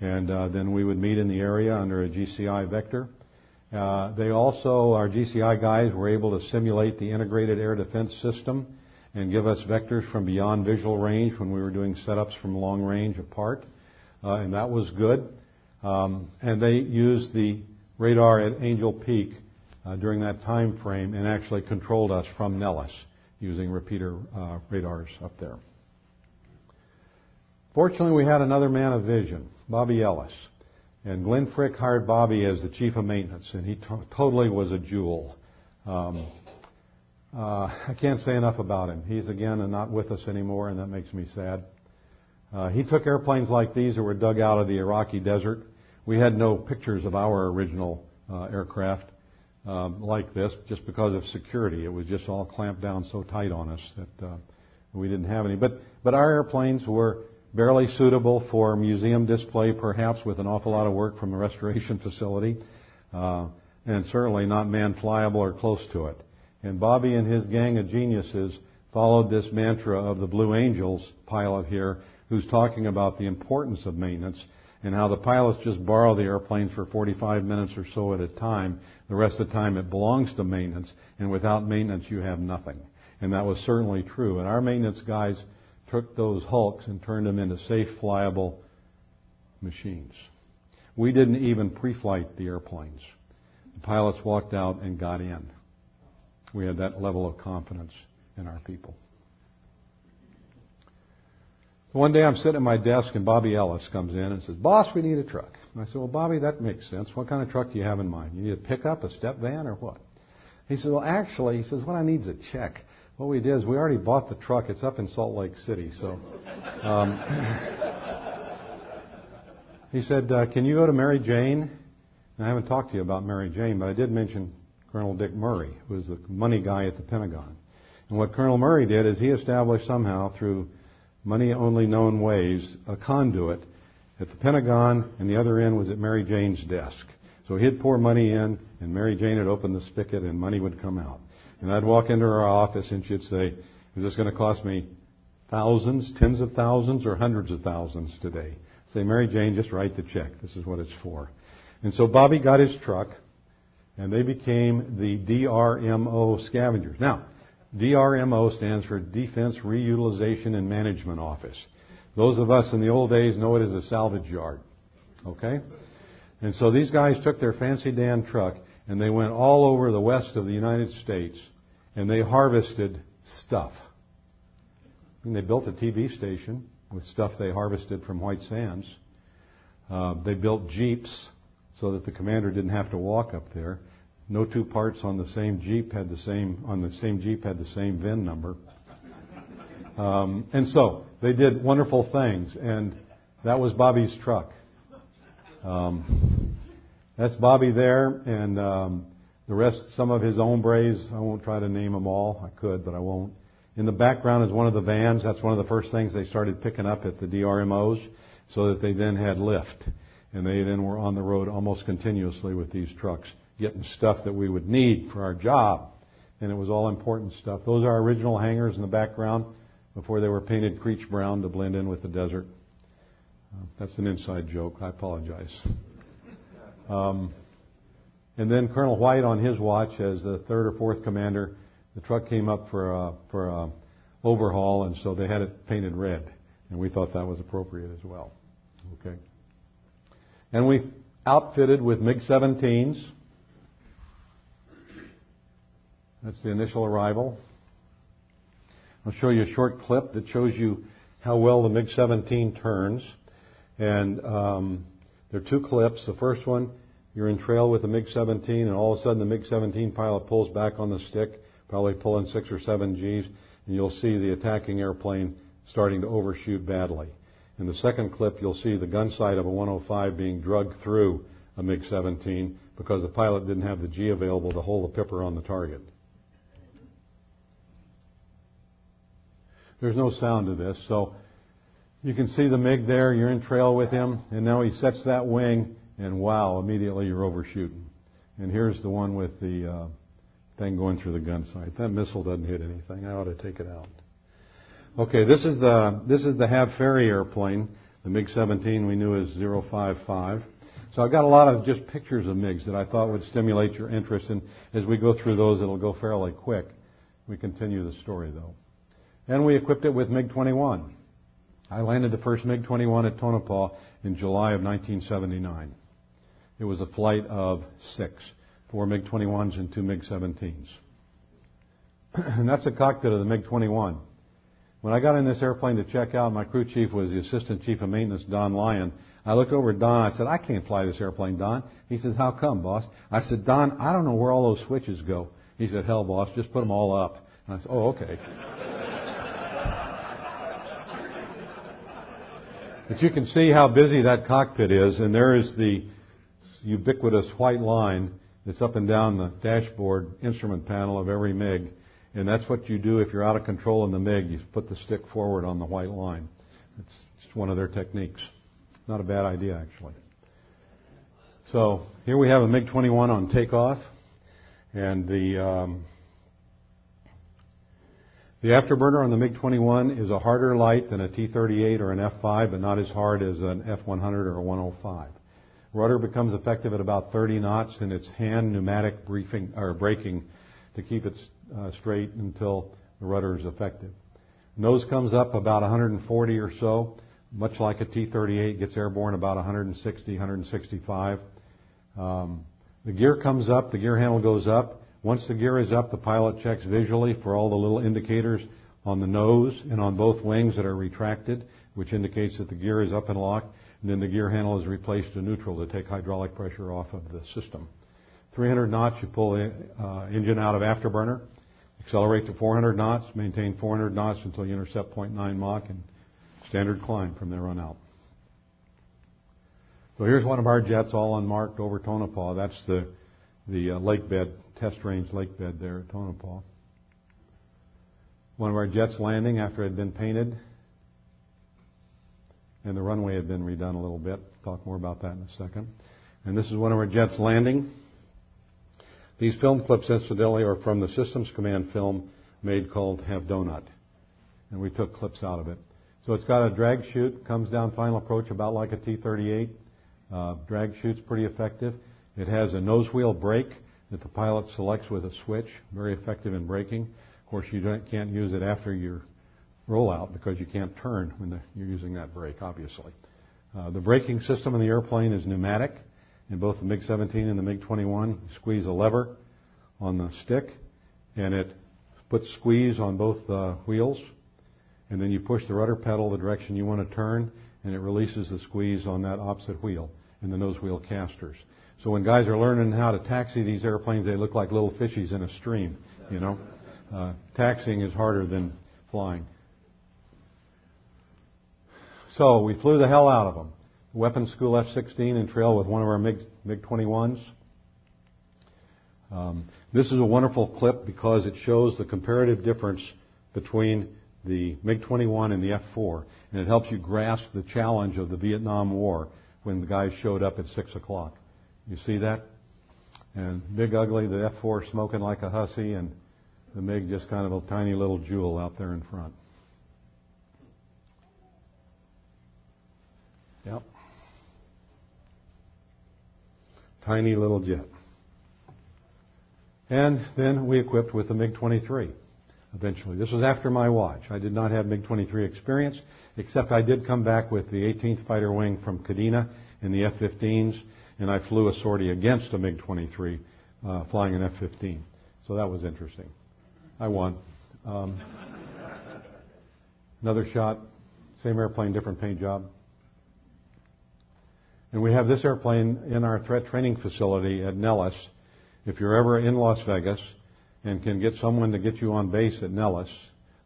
And uh, then we would meet in the area under a GCI vector. Uh, they also, our GCI guys, were able to simulate the integrated air defense system and give us vectors from beyond visual range when we were doing setups from long range apart, uh, and that was good. Um, and they used the radar at Angel Peak uh, during that time frame and actually controlled us from Nellis using repeater uh, radars up there. Fortunately, we had another man of vision, Bobby Ellis. And Glenn Frick hired Bobby as the chief of maintenance, and he to- totally was a jewel. Um, uh, I can't say enough about him. He's again not with us anymore, and that makes me sad. Uh, he took airplanes like these that were dug out of the Iraqi desert. We had no pictures of our original uh, aircraft um, like this just because of security. It was just all clamped down so tight on us that uh, we didn't have any. But but our airplanes were barely suitable for museum display, perhaps with an awful lot of work from the restoration facility, uh, and certainly not man flyable or close to it. And Bobby and his gang of geniuses followed this mantra of the Blue Angels pilot here, who's talking about the importance of maintenance and how the pilots just borrow the airplane for 45 minutes or so at a time. The rest of the time it belongs to maintenance, and without maintenance you have nothing. And that was certainly true. And our maintenance guys took those hulks and turned them into safe, flyable machines. We didn't even pre-flight the airplanes. The pilots walked out and got in. We had that level of confidence in our people. One day I'm sitting at my desk and Bobby Ellis comes in and says, Boss, we need a truck. And I said, Well, Bobby, that makes sense. What kind of truck do you have in mind? You need a pickup, a step van, or what? He said, Well, actually, he says, what I need is a check. What we did is we already bought the truck. It's up in Salt Lake City. So um, he said, uh, Can you go to Mary Jane? And I haven't talked to you about Mary Jane, but I did mention Colonel Dick Murray, who was the money guy at the Pentagon. And what Colonel Murray did is he established somehow through money only known ways a conduit at the Pentagon, and the other end was at Mary Jane's desk. So he'd pour money in, and Mary Jane would open the spigot, and money would come out. And I'd walk into her office, and she'd say, "Is this going to cost me thousands, tens of thousands, or hundreds of thousands today?" Say, Mary Jane, just write the check. This is what it's for. And so Bobby got his truck, and they became the DRMO scavengers. Now, DRMO stands for Defense Reutilization and Management Office. Those of us in the old days know it as a salvage yard. Okay? And so these guys took their fancy Dan truck and they went all over the west of the United States and they harvested stuff. And they built a TV station with stuff they harvested from White Sands. Uh, they built jeeps so that the commander didn't have to walk up there. No two parts on the same Jeep had the same on the same Jeep had the same VIN number. Um, and so they did wonderful things, and that was Bobby's truck. Um, that's Bobby there, and um, the rest, some of his hombres. I won't try to name them all. I could, but I won't. In the background is one of the vans. That's one of the first things they started picking up at the DRMOs, so that they then had lift, and they then were on the road almost continuously with these trucks getting stuff that we would need for our job. And it was all important stuff. Those are our original hangars in the background before they were painted creech brown to blend in with the desert. Uh, that's an inside joke. I apologize. Um, and then Colonel White on his watch as the third or fourth commander, the truck came up for a, for a overhaul, and so they had it painted red, and we thought that was appropriate as well. Okay. And we outfitted with MiG-17s. That's the initial arrival. I'll show you a short clip that shows you how well the MiG-17 turns. And um, there are two clips. The first one, you're in trail with the MiG-17, and all of a sudden the MiG-17 pilot pulls back on the stick, probably pulling six or seven Gs, and you'll see the attacking airplane starting to overshoot badly. In the second clip, you'll see the gun sight of a 105 being drugged through a MiG-17 because the pilot didn't have the G available to hold the pipper on the target. There's no sound to this, so you can see the MiG there. You're in trail with him, and now he sets that wing, and wow, immediately you're overshooting. And here's the one with the uh, thing going through the gun sight. That missile doesn't hit anything. I ought to take it out. Okay, this is the this is the Have Ferry airplane, the MiG-17 we knew as 055. So I've got a lot of just pictures of MiGs that I thought would stimulate your interest, and as we go through those, it'll go fairly quick. We continue the story though. And we equipped it with MiG-21. I landed the first MiG-21 at Tonopah in July of 1979. It was a flight of six, four MiG-21s and two MiG-17s. and that's the cockpit of the MiG-21. When I got in this airplane to check out, my crew chief was the assistant chief of maintenance, Don Lyon. I looked over at Don. I said, I can't fly this airplane, Don. He says, How come, boss? I said, Don, I don't know where all those switches go. He said, Hell, boss, just put them all up. And I said, Oh, okay. But you can see how busy that cockpit is, and there is the ubiquitous white line that's up and down the dashboard instrument panel of every MiG. And that's what you do if you're out of control in the MiG. You put the stick forward on the white line. It's just one of their techniques. Not a bad idea, actually. So here we have a MiG-21 on takeoff, and the um, the afterburner on the MiG-21 is a harder light than a T-38 or an F-5, but not as hard as an F-100 or a 105. Rudder becomes effective at about 30 knots, and it's hand pneumatic briefing or braking to keep it uh, straight until the rudder is effective. Nose comes up about 140 or so, much like a T-38 gets airborne about 160, 165. Um, the gear comes up, the gear handle goes up. Once the gear is up, the pilot checks visually for all the little indicators on the nose and on both wings that are retracted, which indicates that the gear is up and locked. And then the gear handle is replaced to neutral to take hydraulic pressure off of the system. 300 knots, you pull the uh, engine out of afterburner. Accelerate to 400 knots, maintain 400 knots until you intercept 0.9 Mach, and standard climb from there on out. So here's one of our jets all unmarked over Tonopah. That's the, the uh, lake bed, test range lake bed there at Tonopah. One of our jets landing after it had been painted, and the runway had been redone a little bit. Talk more about that in a second. And this is one of our jets landing. These film clips, incidentally, are from the Systems Command film made called Have Donut. And we took clips out of it. So it's got a drag chute, comes down final approach about like a T-38. Uh, drag chute's pretty effective. It has a nose wheel brake that the pilot selects with a switch, very effective in braking. Of course, you can't use it after your rollout because you can't turn when you're using that brake, obviously. Uh, the braking system in the airplane is pneumatic in both the MiG-17 and the MiG-21. You squeeze a lever on the stick, and it puts squeeze on both uh, wheels, and then you push the rudder pedal the direction you want to turn, and it releases the squeeze on that opposite wheel in the nose wheel casters. So when guys are learning how to taxi these airplanes, they look like little fishies in a stream. You know, uh, taxiing is harder than flying. So we flew the hell out of them weapons school F-16 and trail with one of our MiG, MiG-21s. Um, this is a wonderful clip because it shows the comparative difference between the MiG-21 and the F-4, and it helps you grasp the challenge of the Vietnam War when the guys showed up at 6 o'clock. You see that? And big ugly, the F-4 smoking like a hussy, and the MiG just kind of a tiny little jewel out there in front. Yep. Tiny little jet. And then we equipped with the MiG-23 eventually. This was after my watch. I did not have MiG-23 experience, except I did come back with the 18th Fighter Wing from Kadena in the F-15s, and I flew a sortie against a MiG-23 uh, flying an F-15. So that was interesting. I won. Um, another shot, same airplane, different paint job. And we have this airplane in our threat training facility at Nellis. If you're ever in Las Vegas and can get someone to get you on base at Nellis,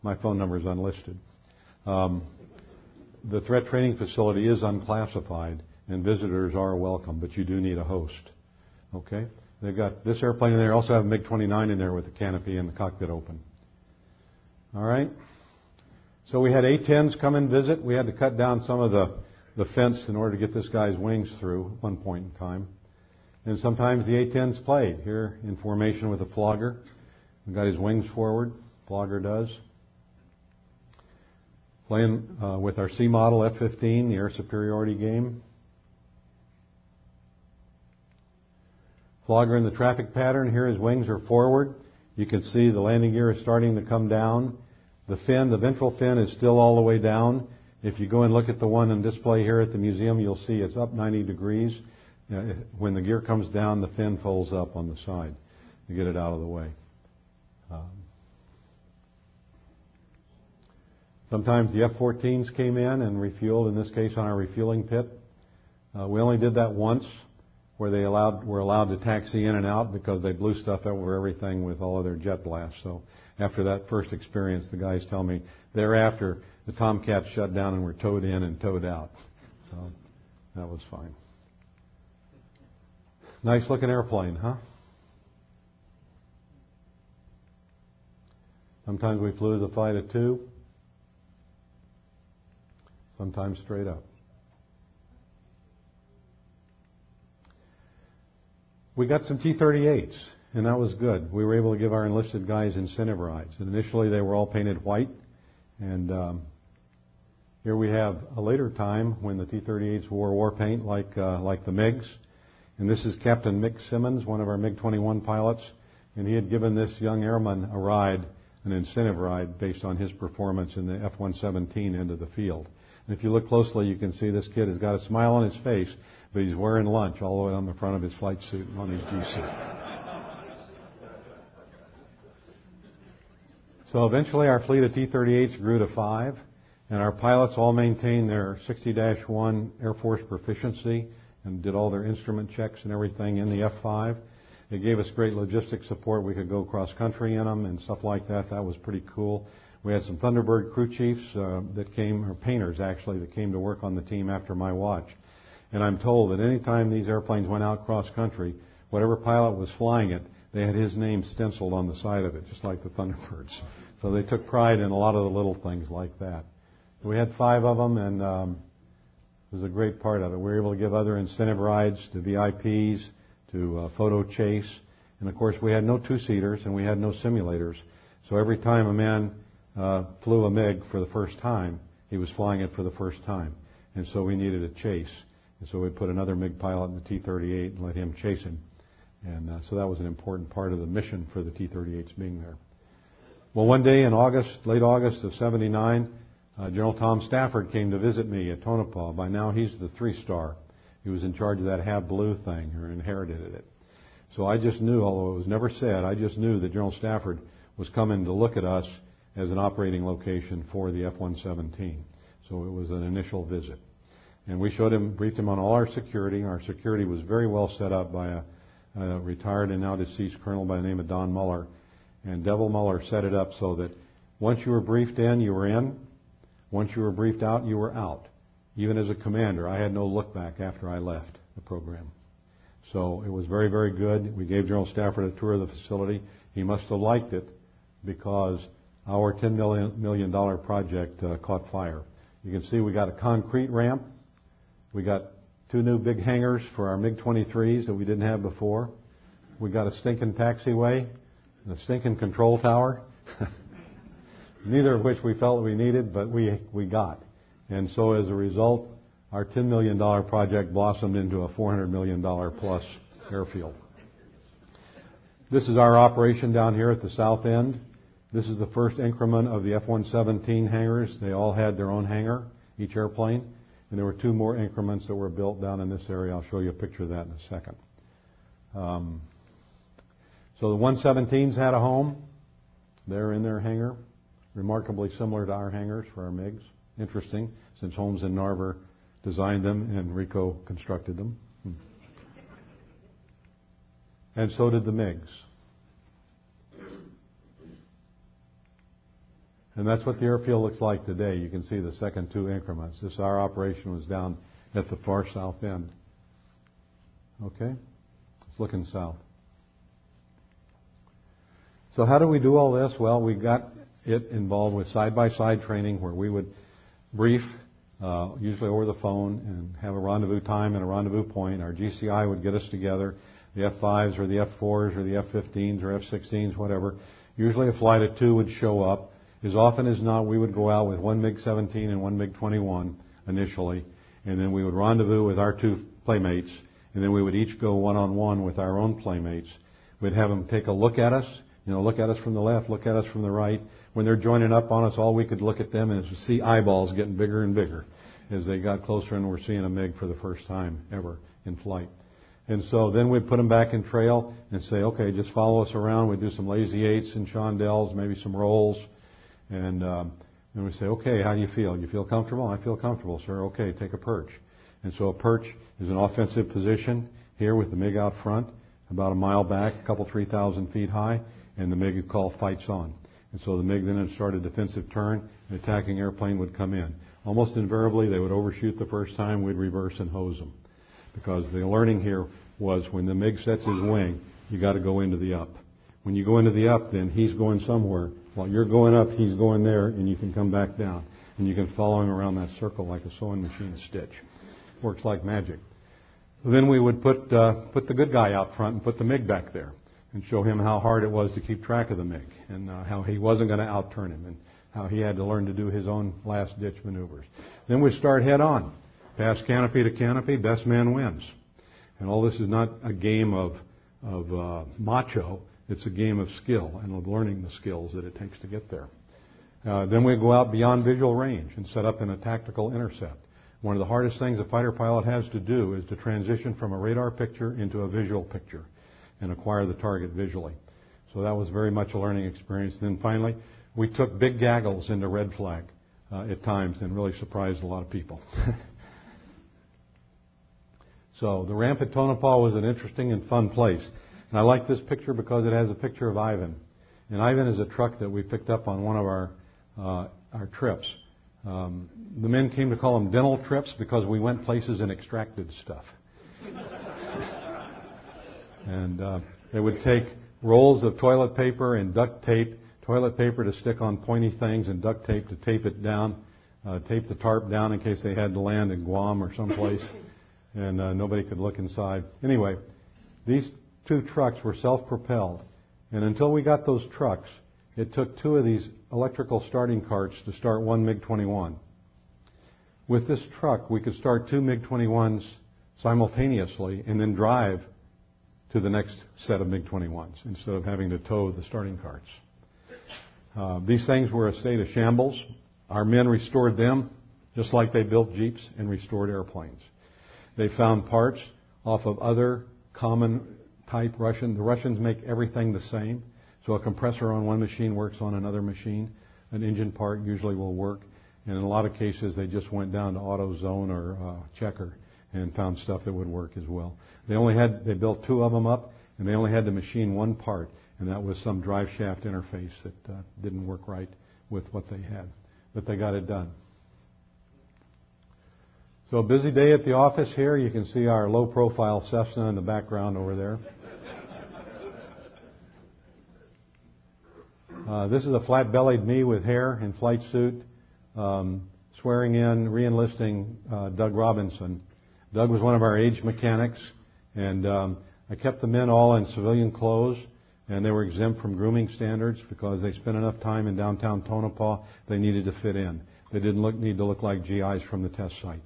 my phone number is unlisted. Um, the threat training facility is unclassified, and visitors are welcome, but you do need a host. Okay? They've got this airplane in there. Also have a MiG-29 in there with the canopy and the cockpit open. All right. So we had A-10s come and visit. We had to cut down some of the the fence in order to get this guy's wings through at one point in time. And sometimes the A-10's played here in formation with a flogger. He got his wings forward. Flogger does. Playing uh, with our C model F-15, the air superiority game. Flogger in the traffic pattern. Here his wings are forward. You can see the landing gear is starting to come down. The fin, the ventral fin is still all the way down. If you go and look at the one on display here at the museum, you'll see it's up 90 degrees. When the gear comes down, the fin folds up on the side to get it out of the way. Um, sometimes the F-14s came in and refueled, in this case on our refueling pit. Uh, we only did that once where they allowed, were allowed to taxi in and out because they blew stuff over everything with all of their jet blasts. So after that first experience, the guys tell me thereafter the Tomcats shut down and were towed in and towed out. So that was fine. Nice looking airplane, huh? Sometimes we flew as a flight of two, sometimes straight up. We got some T-38s, and that was good. We were able to give our enlisted guys incentive rides. And initially, they were all painted white, and um, here we have a later time when the T-38s wore war paint like uh, like the MiGs. And this is Captain Mick Simmons, one of our MiG-21 pilots, and he had given this young airman a ride, an incentive ride, based on his performance in the F-117 end of the field. And if you look closely, you can see this kid has got a smile on his face, but he's wearing lunch all the way on the front of his flight suit and on his G suit. so eventually our fleet of T-38s grew to five, and our pilots all maintained their 60-1 Air Force proficiency and did all their instrument checks and everything in the F-5. It gave us great logistic support. We could go cross country in them and stuff like that. That was pretty cool. We had some Thunderbird crew chiefs uh, that came, or painters actually, that came to work on the team after my watch. And I'm told that any time these airplanes went out cross country, whatever pilot was flying it, they had his name stenciled on the side of it, just like the Thunderbirds. So they took pride in a lot of the little things like that. We had five of them, and um, it was a great part of it. We were able to give other incentive rides to VIPs, to uh, photo chase, and of course we had no two-seaters and we had no simulators. So every time a man uh, flew a MiG for the first time, he was flying it for the first time, and so we needed a chase. And so we put another MiG pilot in the T-38 and let him chase him. And uh, so that was an important part of the mission for the T-38s being there. Well, one day in August, late August of 79, uh, General Tom Stafford came to visit me at Tonopah. By now he's the three star. He was in charge of that Have Blue thing or inherited it. So I just knew, although it was never said, I just knew that General Stafford was coming to look at us as an operating location for the F-117. So it was an initial visit. And we showed him, briefed him on all our security. Our security was very well set up by a, a retired and now deceased colonel by the name of Don Muller. And Devil Muller set it up so that once you were briefed in, you were in. Once you were briefed out, you were out. Even as a commander, I had no look back after I left the program. So it was very, very good. We gave General Stafford a tour of the facility. He must have liked it because our $10 million project uh, caught fire. You can see we got a concrete ramp. We got two new big hangars for our MiG-23s that we didn't have before. We got a stinking taxiway and a stinking control tower. neither of which we felt we needed, but we, we got. And so as a result, our $10 million project blossomed into a $400 million plus airfield. This is our operation down here at the south end. This is the first increment of the F-117 hangars. They all had their own hangar, each airplane. And there were two more increments that were built down in this area. I'll show you a picture of that in a second. Um, so the 117s had a home. They're in their hangar remarkably similar to our hangars for our MiGs. Interesting, since Holmes and Narver designed them and REECo constructed them. Hmm. And so did the MiGs. And that's what the airfield looks like today. You can see the second two increments. This our operation was down at the far south end. Okay? It's looking south. So how do we do all this? Well, we got it involved with side-by-side training where we would brief, uh, usually over the phone, and have a rendezvous time and a rendezvous point. Our GCI would get us together, the F5s or the F4s or the F15s or F16s, whatever. Usually a flight of two would show up. As often as not, we would go out with one MiG-17 and one MiG-21 initially, and then we would rendezvous with our two playmates, and then we would each go one-on-one with our own playmates. We'd have them take a look at us, you know, look at us from the left, look at us from the right, when they're joining up on us, all we could look at them and see eyeballs getting bigger and bigger as they got closer and we're seeing a MiG for the first time ever in flight. And so then we'd put them back in trail and say, okay, just follow us around. We'd do some lazy eights and chandelles, maybe some rolls. And um, then we say, okay, how do you feel? You feel comfortable? I feel comfortable, sir. Okay, take a perch. And so a perch is an offensive position here with the MiG out front, about a mile back, a couple, three thousand feet high, and the MiG is called fights on. And so the MiG then would start a defensive turn, an attacking airplane would come in. almost invariably they would overshoot the first time, we'd reverse and hose them. Because the learning here was when the MiG sets his wing, you got to go into the up. When you go into the up, then he's going somewhere. While you're going up, he's going there, and you can come back down. And you can follow him around that circle like a sewing machine stitch. Works like magic. Then we would put, uh, put the good guy out front and put the MiG back there and show him how hard it was to keep track of the MiG and uh, how he wasn't going to outturn him and how he had to learn to do his own last ditch maneuvers. Then we start head on. Pass canopy to canopy, best man wins. And all this is not a game of, of uh, macho. It's a game of skill and of learning the skills that it takes to get there. Uh, then we go out beyond visual range and set up in a tactical intercept. One of the hardest things a fighter pilot has to do is to transition from a radar picture into a visual picture and acquire the target visually. So that was very much a learning experience. And then finally, we took big gaggles into red flag uh, at times and really surprised a lot of people. so the ramp at Tonopah was an interesting and fun place. And I like this picture because it has a picture of Ivan. And Ivan is a truck that we picked up on one of our uh, our trips. Um, the men came to call them dental trips because we went places and extracted stuff. and uh, they would take rolls of toilet paper and duct tape toilet paper to stick on pointy things and duct tape to tape it down, uh, tape the tarp down in case they had to land in Guam or someplace, and uh, nobody could look inside. Anyway, these two trucks were self-propelled, and until we got those trucks, it took two of these electrical starting carts to start one MiG-21. With this truck, we could start two MiG-21s simultaneously and then drive to the next set of MiG-21s instead of having to tow the starting carts. Uh, these things were a state of shambles. Our men restored them just like they built Jeeps and restored airplanes. They found parts off of other common type Russian. The Russians make everything the same. So a compressor on one machine works on another machine. An engine part usually will work. And in a lot of cases, they just went down to AutoZone or uh, Checker and found stuff that would work as well. They only had they built two of them up, and they only had to machine one part and that was some drive shaft interface that uh, didn't work right with what they had. But they got it done. So a busy day at the office here. You can see our low profile Cessna in the background over there. Uh, this is a flat bellied me with hair and flight suit, um, swearing in, reenlisting uh, Doug Robinson. Doug was one of our age mechanics, and um, I kept the men all in civilian clothes and they were exempt from grooming standards because they spent enough time in downtown Tonopah. They needed to fit in. They didn't look, need to look like GIs from the test site.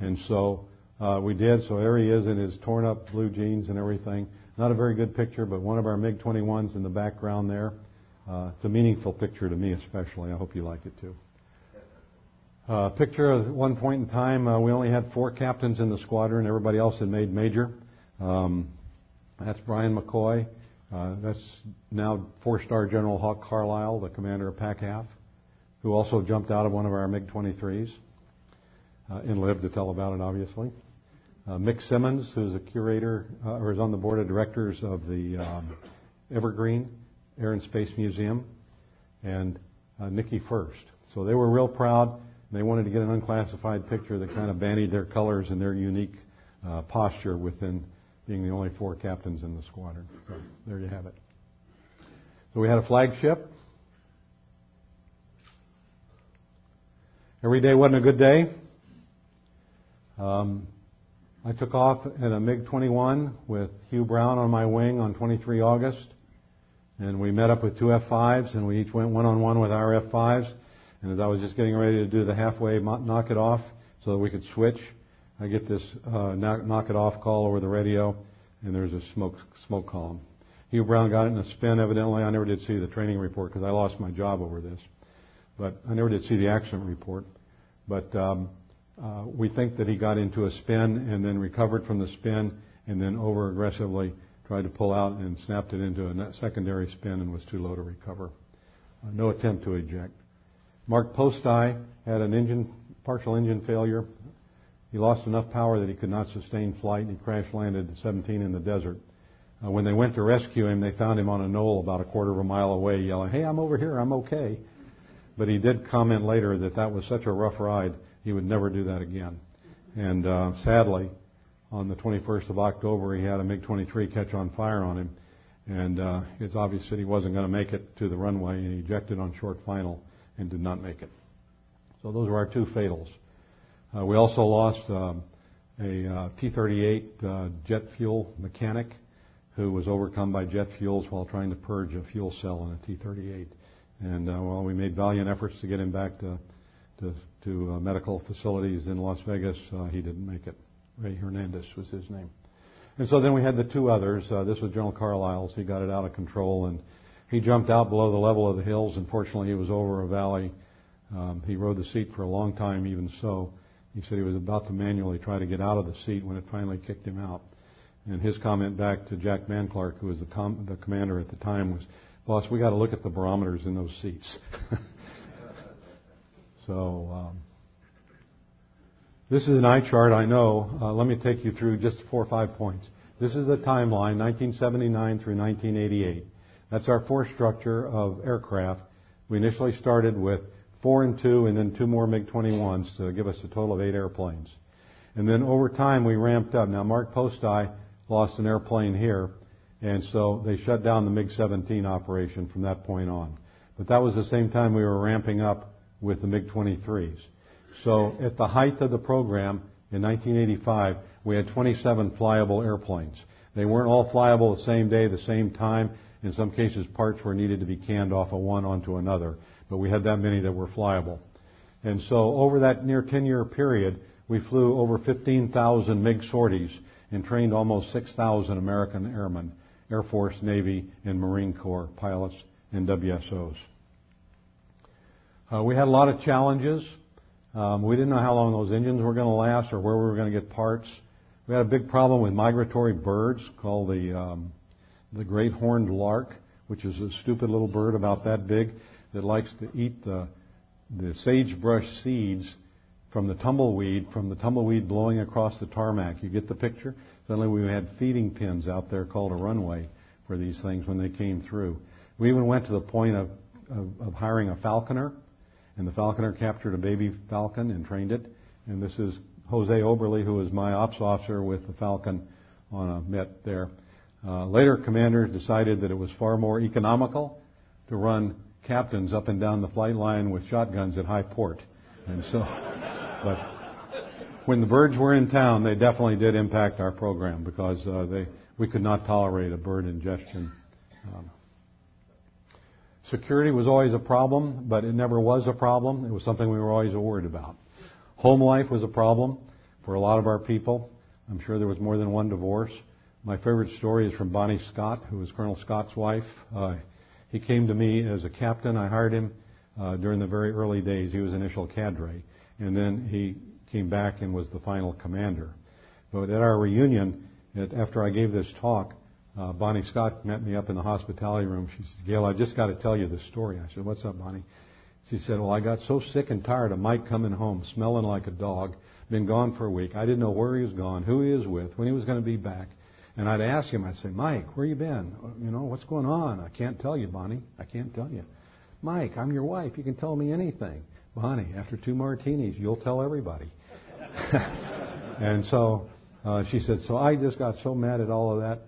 And so uh, we did. So there he is in his torn up blue jeans and everything. Not a very good picture, but one of our MiG 21s in the background there. Uh, it's a meaningful picture to me, especially. I hope you like it too. Uh, picture of one point in time, uh, we only had four captains in the squadron. Everybody else had made major. Um, that's Brian McCoy. Uh, that's now four-star General Hawk Carlisle, the commander of PACAF, who also jumped out of one of our MiG-23s uh, and lived to tell about it, obviously. Uh, Mick Simmons, who's a curator uh, or is on the board of directors of the um, Evergreen Air and Space Museum, and uh, Nikki First. So they were real proud. They wanted to get an unclassified picture that kind of bandied their colors and their unique uh, posture within being the only four captains in the squadron. So there you have it. So we had a flagship. Every day wasn't a good day. Um, I took off in a MiG-21 with Hugh Brown on my wing on 23 August, and we met up with two F5s, and we each went one-on-one with our F5s. And as I was just getting ready to do the halfway knock it off so that we could switch, I get this uh, knock, knock, it off call over the radio, and there's a smoke smoke column. Hugh Brown got it in a spin. Evidently, I never did see the training report because I lost my job over this, but I never did see the accident report. But um, uh, we think that he got into a spin and then recovered from the spin and then over aggressively tried to pull out and snapped it into a secondary spin and was too low to recover. Uh, no attempt to eject. Mark Postai had an engine partial engine failure he lost enough power that he could not sustain flight and he crash landed at 17 in the desert. Uh, when they went to rescue him, they found him on a knoll about a quarter of a mile away yelling, Hey, I'm over here, I'm okay. But he did comment later that that was such a rough ride, he would never do that again. And uh, sadly, on the 21st of October, he had a MiG-23 catch on fire on him, and uh, it's obvious that he wasn't going to make it to the runway, and he ejected on short final and did not make it. So those were our two fatals. Uh, we also lost um, a uh, T-38 uh, jet fuel mechanic who was overcome by jet fuels while trying to purge a fuel cell in a T-38. And uh, while we made valiant efforts to get him back to to, to uh, medical facilities in Las Vegas, uh, he didn't make it. Ray Hernandez was his name. And so then we had the two others. Uh, this was General Carlisle's. He got it out of control and he jumped out below the level of the hills. Unfortunately, he was over a valley. Um, he rode the seat for a long time, even so. He said he was about to manually try to get out of the seat when it finally kicked him out. And his comment back to Jack Manclark, who was the, com- the commander at the time, was, "Boss, we got to look at the barometers in those seats." so um, this is an eye chart, I know. Uh, let me take you through just four or five points. This is the timeline, 1979 through 1988. That's our force structure of aircraft. We initially started with four and two, and then two more MiG-21s to give us a total of eight airplanes. And then over time, we ramped up. Now, Mark Postai lost an airplane here, and so they shut down the MiG-17 operation from that point on. But that was the same time we were ramping up with the MiG-23s. So at the height of the program in 1985, we had 27 flyable airplanes. They weren't all flyable the same day, the same time. In some cases, parts were needed to be canned off of one onto another, but we had that many that were flyable. And so over that near 10 year period, we flew over 15,000 MiG sorties and trained almost 6,000 American airmen, Air Force, Navy, and Marine Corps pilots and WSOs. Uh, we had a lot of challenges. Um, we didn't know how long those engines were going to last or where we were going to get parts. We had a big problem with migratory birds called the um, the great horned lark, which is a stupid little bird about that big that likes to eat the the sagebrush seeds from the tumbleweed, from the tumbleweed blowing across the tarmac. You get the picture? Suddenly we had feeding pins out there called a runway for these things when they came through. We even went to the point of, of, of hiring a falconer and the falconer captured a baby falcon and trained it. And this is Jose Oberly, who was my ops officer with the falcon on a Met there. Uh, later, commanders decided that it was far more economical to run captains up and down the flight line with shotguns at high port. And so, but when the birds were in town, they definitely did impact our program because uh, they, we could not tolerate a bird ingestion. Um, Security was always a problem, but it never was a problem. It was something we were always worried about. Home life was a problem for a lot of our people. I'm sure there was more than one divorce. My favorite story is from Bonnie Scott, who was Colonel Scott's wife. Uh, he came to me as a captain. I hired him uh, during the very early days. He was initial cadre, and then he came back and was the final commander. But at our reunion, after I gave this talk, uh, Bonnie Scott met me up in the hospitality room. She said, Gail, I just got to tell you this story. I said, What's up, Bonnie? She said, Well, I got so sick and tired of Mike coming home smelling like a dog, been gone for a week. I didn't know where he was gone, who he was with, when he was going to be back. And I'd ask him, I'd say, Mike, where you been? You know, what's going on? I can't tell you, Bonnie. I can't tell you. Mike, I'm your wife. You can tell me anything. Bonnie, after two martinis, you'll tell everybody. and so uh, she said, so I just got so mad at all of that.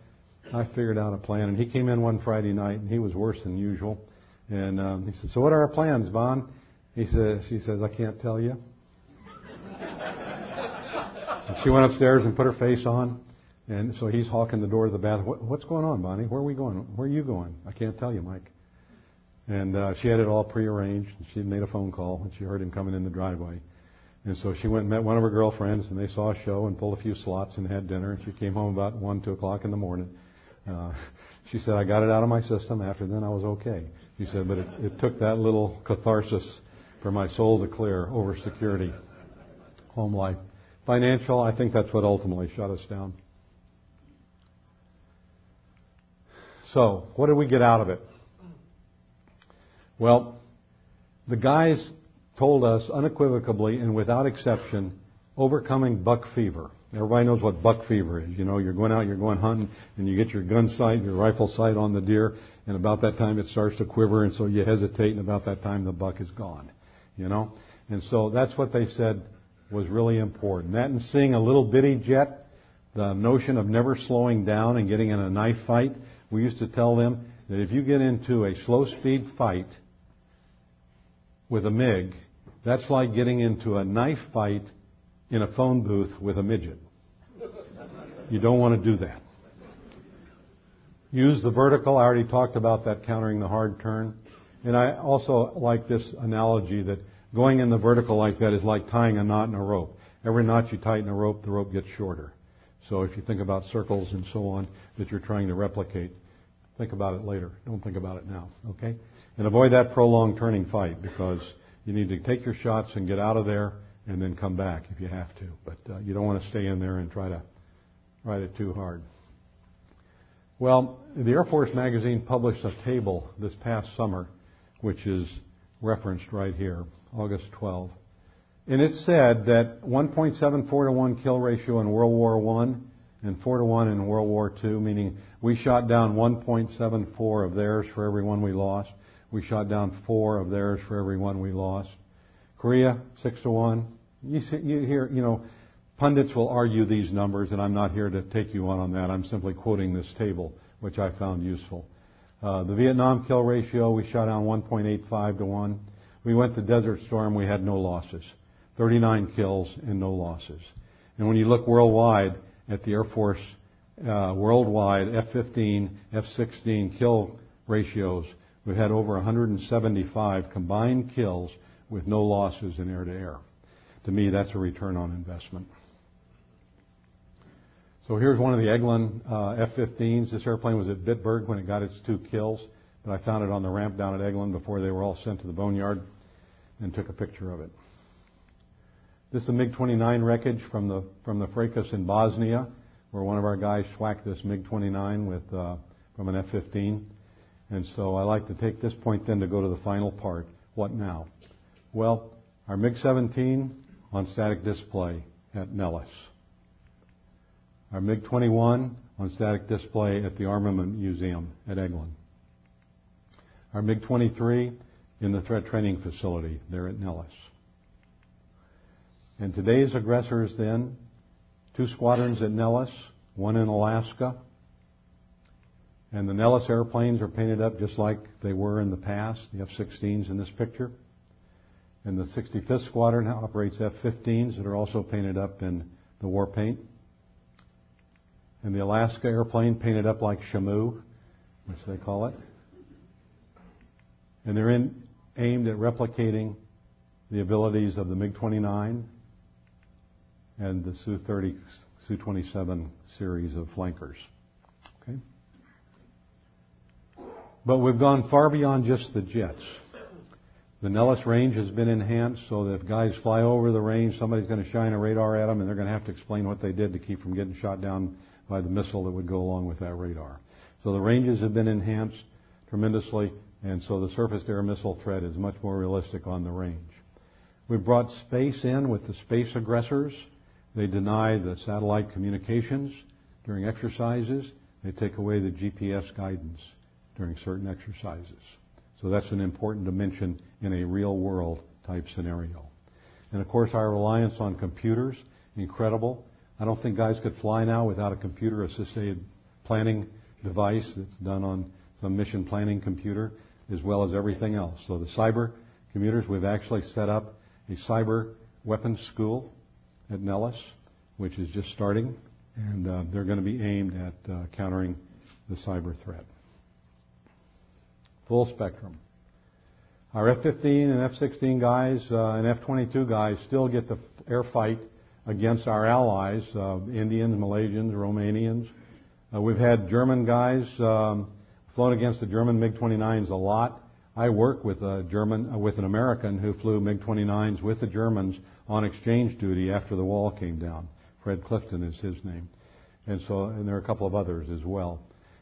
I figured out a plan. And he came in one Friday night, and he was worse than usual. And um, he said, "So what are our plans, Bon?" He says, "She says I can't tell you." she went upstairs and put her face on, and so he's hawking the door to the bathroom. What, what's going on, Bonnie? Where are we going? Where are you going? I can't tell you, Mike. And uh, she had it all prearranged. She made a phone call, and she heard him coming in the driveway. And so she went and met one of her girlfriends, and they saw a show and pulled a few slots and had dinner. And she came home about one, two o'clock in the morning. Uh, she said, I got it out of my system. After then, I was okay. She said, but it, it took that little catharsis for my soul to clear over security, home life. Financial, I think that's what ultimately shut us down. So, what did we get out of it? Well, the guys told us unequivocally and without exception, overcoming buck fever. Everybody knows what buck fever is. You know, you're going out, you're going hunting, and you get your gun sight, your rifle sight on the deer, and about that time it starts to quiver, and so you hesitate, and about that time the buck is gone. You know? And so that's what they said was really important. That and seeing a little bitty jet, the notion of never slowing down and getting in a knife fight. We used to tell them that if you get into a slow speed fight with a MiG, that's like getting into a knife fight in a phone booth with a midget. You don't want to do that. Use the vertical. I already talked about that countering the hard turn. And I also like this analogy that going in the vertical like that is like tying a knot in a rope. Every knot you tighten a rope, the rope gets shorter. So if you think about circles and so on that you're trying to replicate, think about it later. Don't think about it now, okay? And avoid that prolonged turning fight because you need to take your shots and get out of there and then come back if you have to. But uh, you don't want to stay in there and try to ride it too hard. Well, the Air Force magazine published a table this past summer, which is referenced right here, August 12. And it said that 1.74 to 1 kill ratio in World War I and 4 to 1 in World War II, meaning we shot down 1.74 of theirs for every one we lost. We shot down 4 of theirs for every one we lost. Korea, 6 to 1. You, see, you hear, you know, Pundits will argue these numbers, and I'm not here to take you on on that. I'm simply quoting this table, which I found useful. Uh, the Vietnam kill ratio, we shot down 1.85 to 1. We went to Desert Storm, we had no losses. 39 kills and no losses. And when you look worldwide at the Air Force uh, worldwide F-15, F-16 kill ratios, we've had over 175 combined kills with no losses in air-to-air. To me, that's a return on investment. So here's one of the Eglin uh, F-15s. This airplane was at Bitburg when it got its two kills, but I found it on the ramp down at Eglin before they were all sent to the boneyard and took a picture of it. This is a MiG-29 wreckage from the from the Fracas in Bosnia, where one of our guys swacked this MiG-29 with uh, from an F-15. And so I like to take this point then to go to the final part. What now? Well, our MiG-17 on static display at Nellis our MiG-21 on static display at the Armament Museum at Eglin. Our MiG-23 in the threat training facility there at Nellis. And today's aggressors then, two squadrons at Nellis, one in Alaska, and the Nellis airplanes are painted up just like they were in the past, the F-16s in this picture. And the 65th Squadron operates F-15s that are also painted up in the war paint and the Alaska airplane painted up like Shamu, which they call it. And they're in, aimed at replicating the abilities of the MiG-29 and the Su-30, Su-27 series of flankers. Okay? But we've gone far beyond just the jets. The Nellis range has been enhanced so that if guys fly over the range, somebody's going to shine a radar at them and they're going to have to explain what they did to keep from getting shot down by the missile that would go along with that radar. So the ranges have been enhanced tremendously, and so the surface-to-air missile threat is much more realistic on the range. We've brought space in with the space aggressors. They deny the satellite communications during exercises. They take away the GPS guidance during certain exercises. So that's an important dimension in a real world type scenario. And of course, our reliance on computers, incredible. I don't think guys could fly now without a computer assisted planning device that's done on some mission planning computer as well as everything else. So the cyber commuters, we've actually set up a cyber weapons school at Nellis, which is just starting, and uh, they're going to be aimed at uh, countering the cyber threat. Full spectrum. Our F-15 and F-16 guys uh, and F-22 guys still get the air fight against our allies, uh, Indians, Malaysians, Romanians. Uh, we've had German guys um, flown against the German MiG-29s a lot. I work with a German, uh, with an American who flew MiG-29s with the Germans on exchange duty after the wall came down. Fred Clifton is his name, and so and there are a couple of others as well.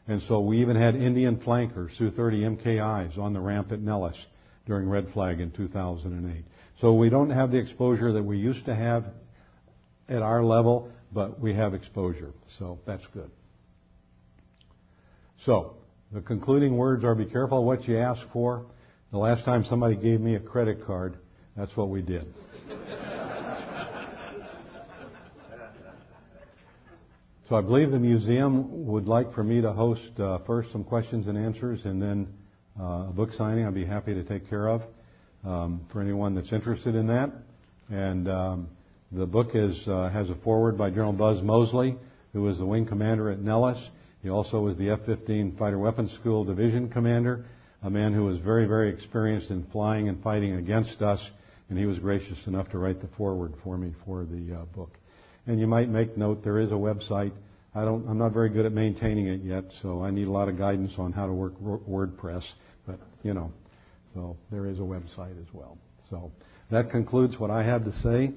And so we even had Indian flankers, Su-30 MKIs, on the ramp at Nellis during Red Flag in 2008. So we don't have the exposure that we used to have at our level, but we have exposure, so that's good. So, the concluding words are be careful what you ask for. The last time somebody gave me a credit card, that's what we did. So I believe the museum would like for me to host uh, first some questions and answers and then uh, a book signing I'd be happy to take care of um, for anyone that's interested in that. And um, the book is, uh, has a foreword by General Buzz Moseley, who was the wing commander at Nellis. He also was the F-15 Fighter Weapons School Division commander, a man who was very, very experienced in flying and fighting against us, and he was gracious enough to write the foreword for me for the uh, book. And you might make note there is a website. I don't, I'm not very good at maintaining it yet, so I need a lot of guidance on how to work WordPress. But you know, so there is a website as well. So that concludes what I have to say.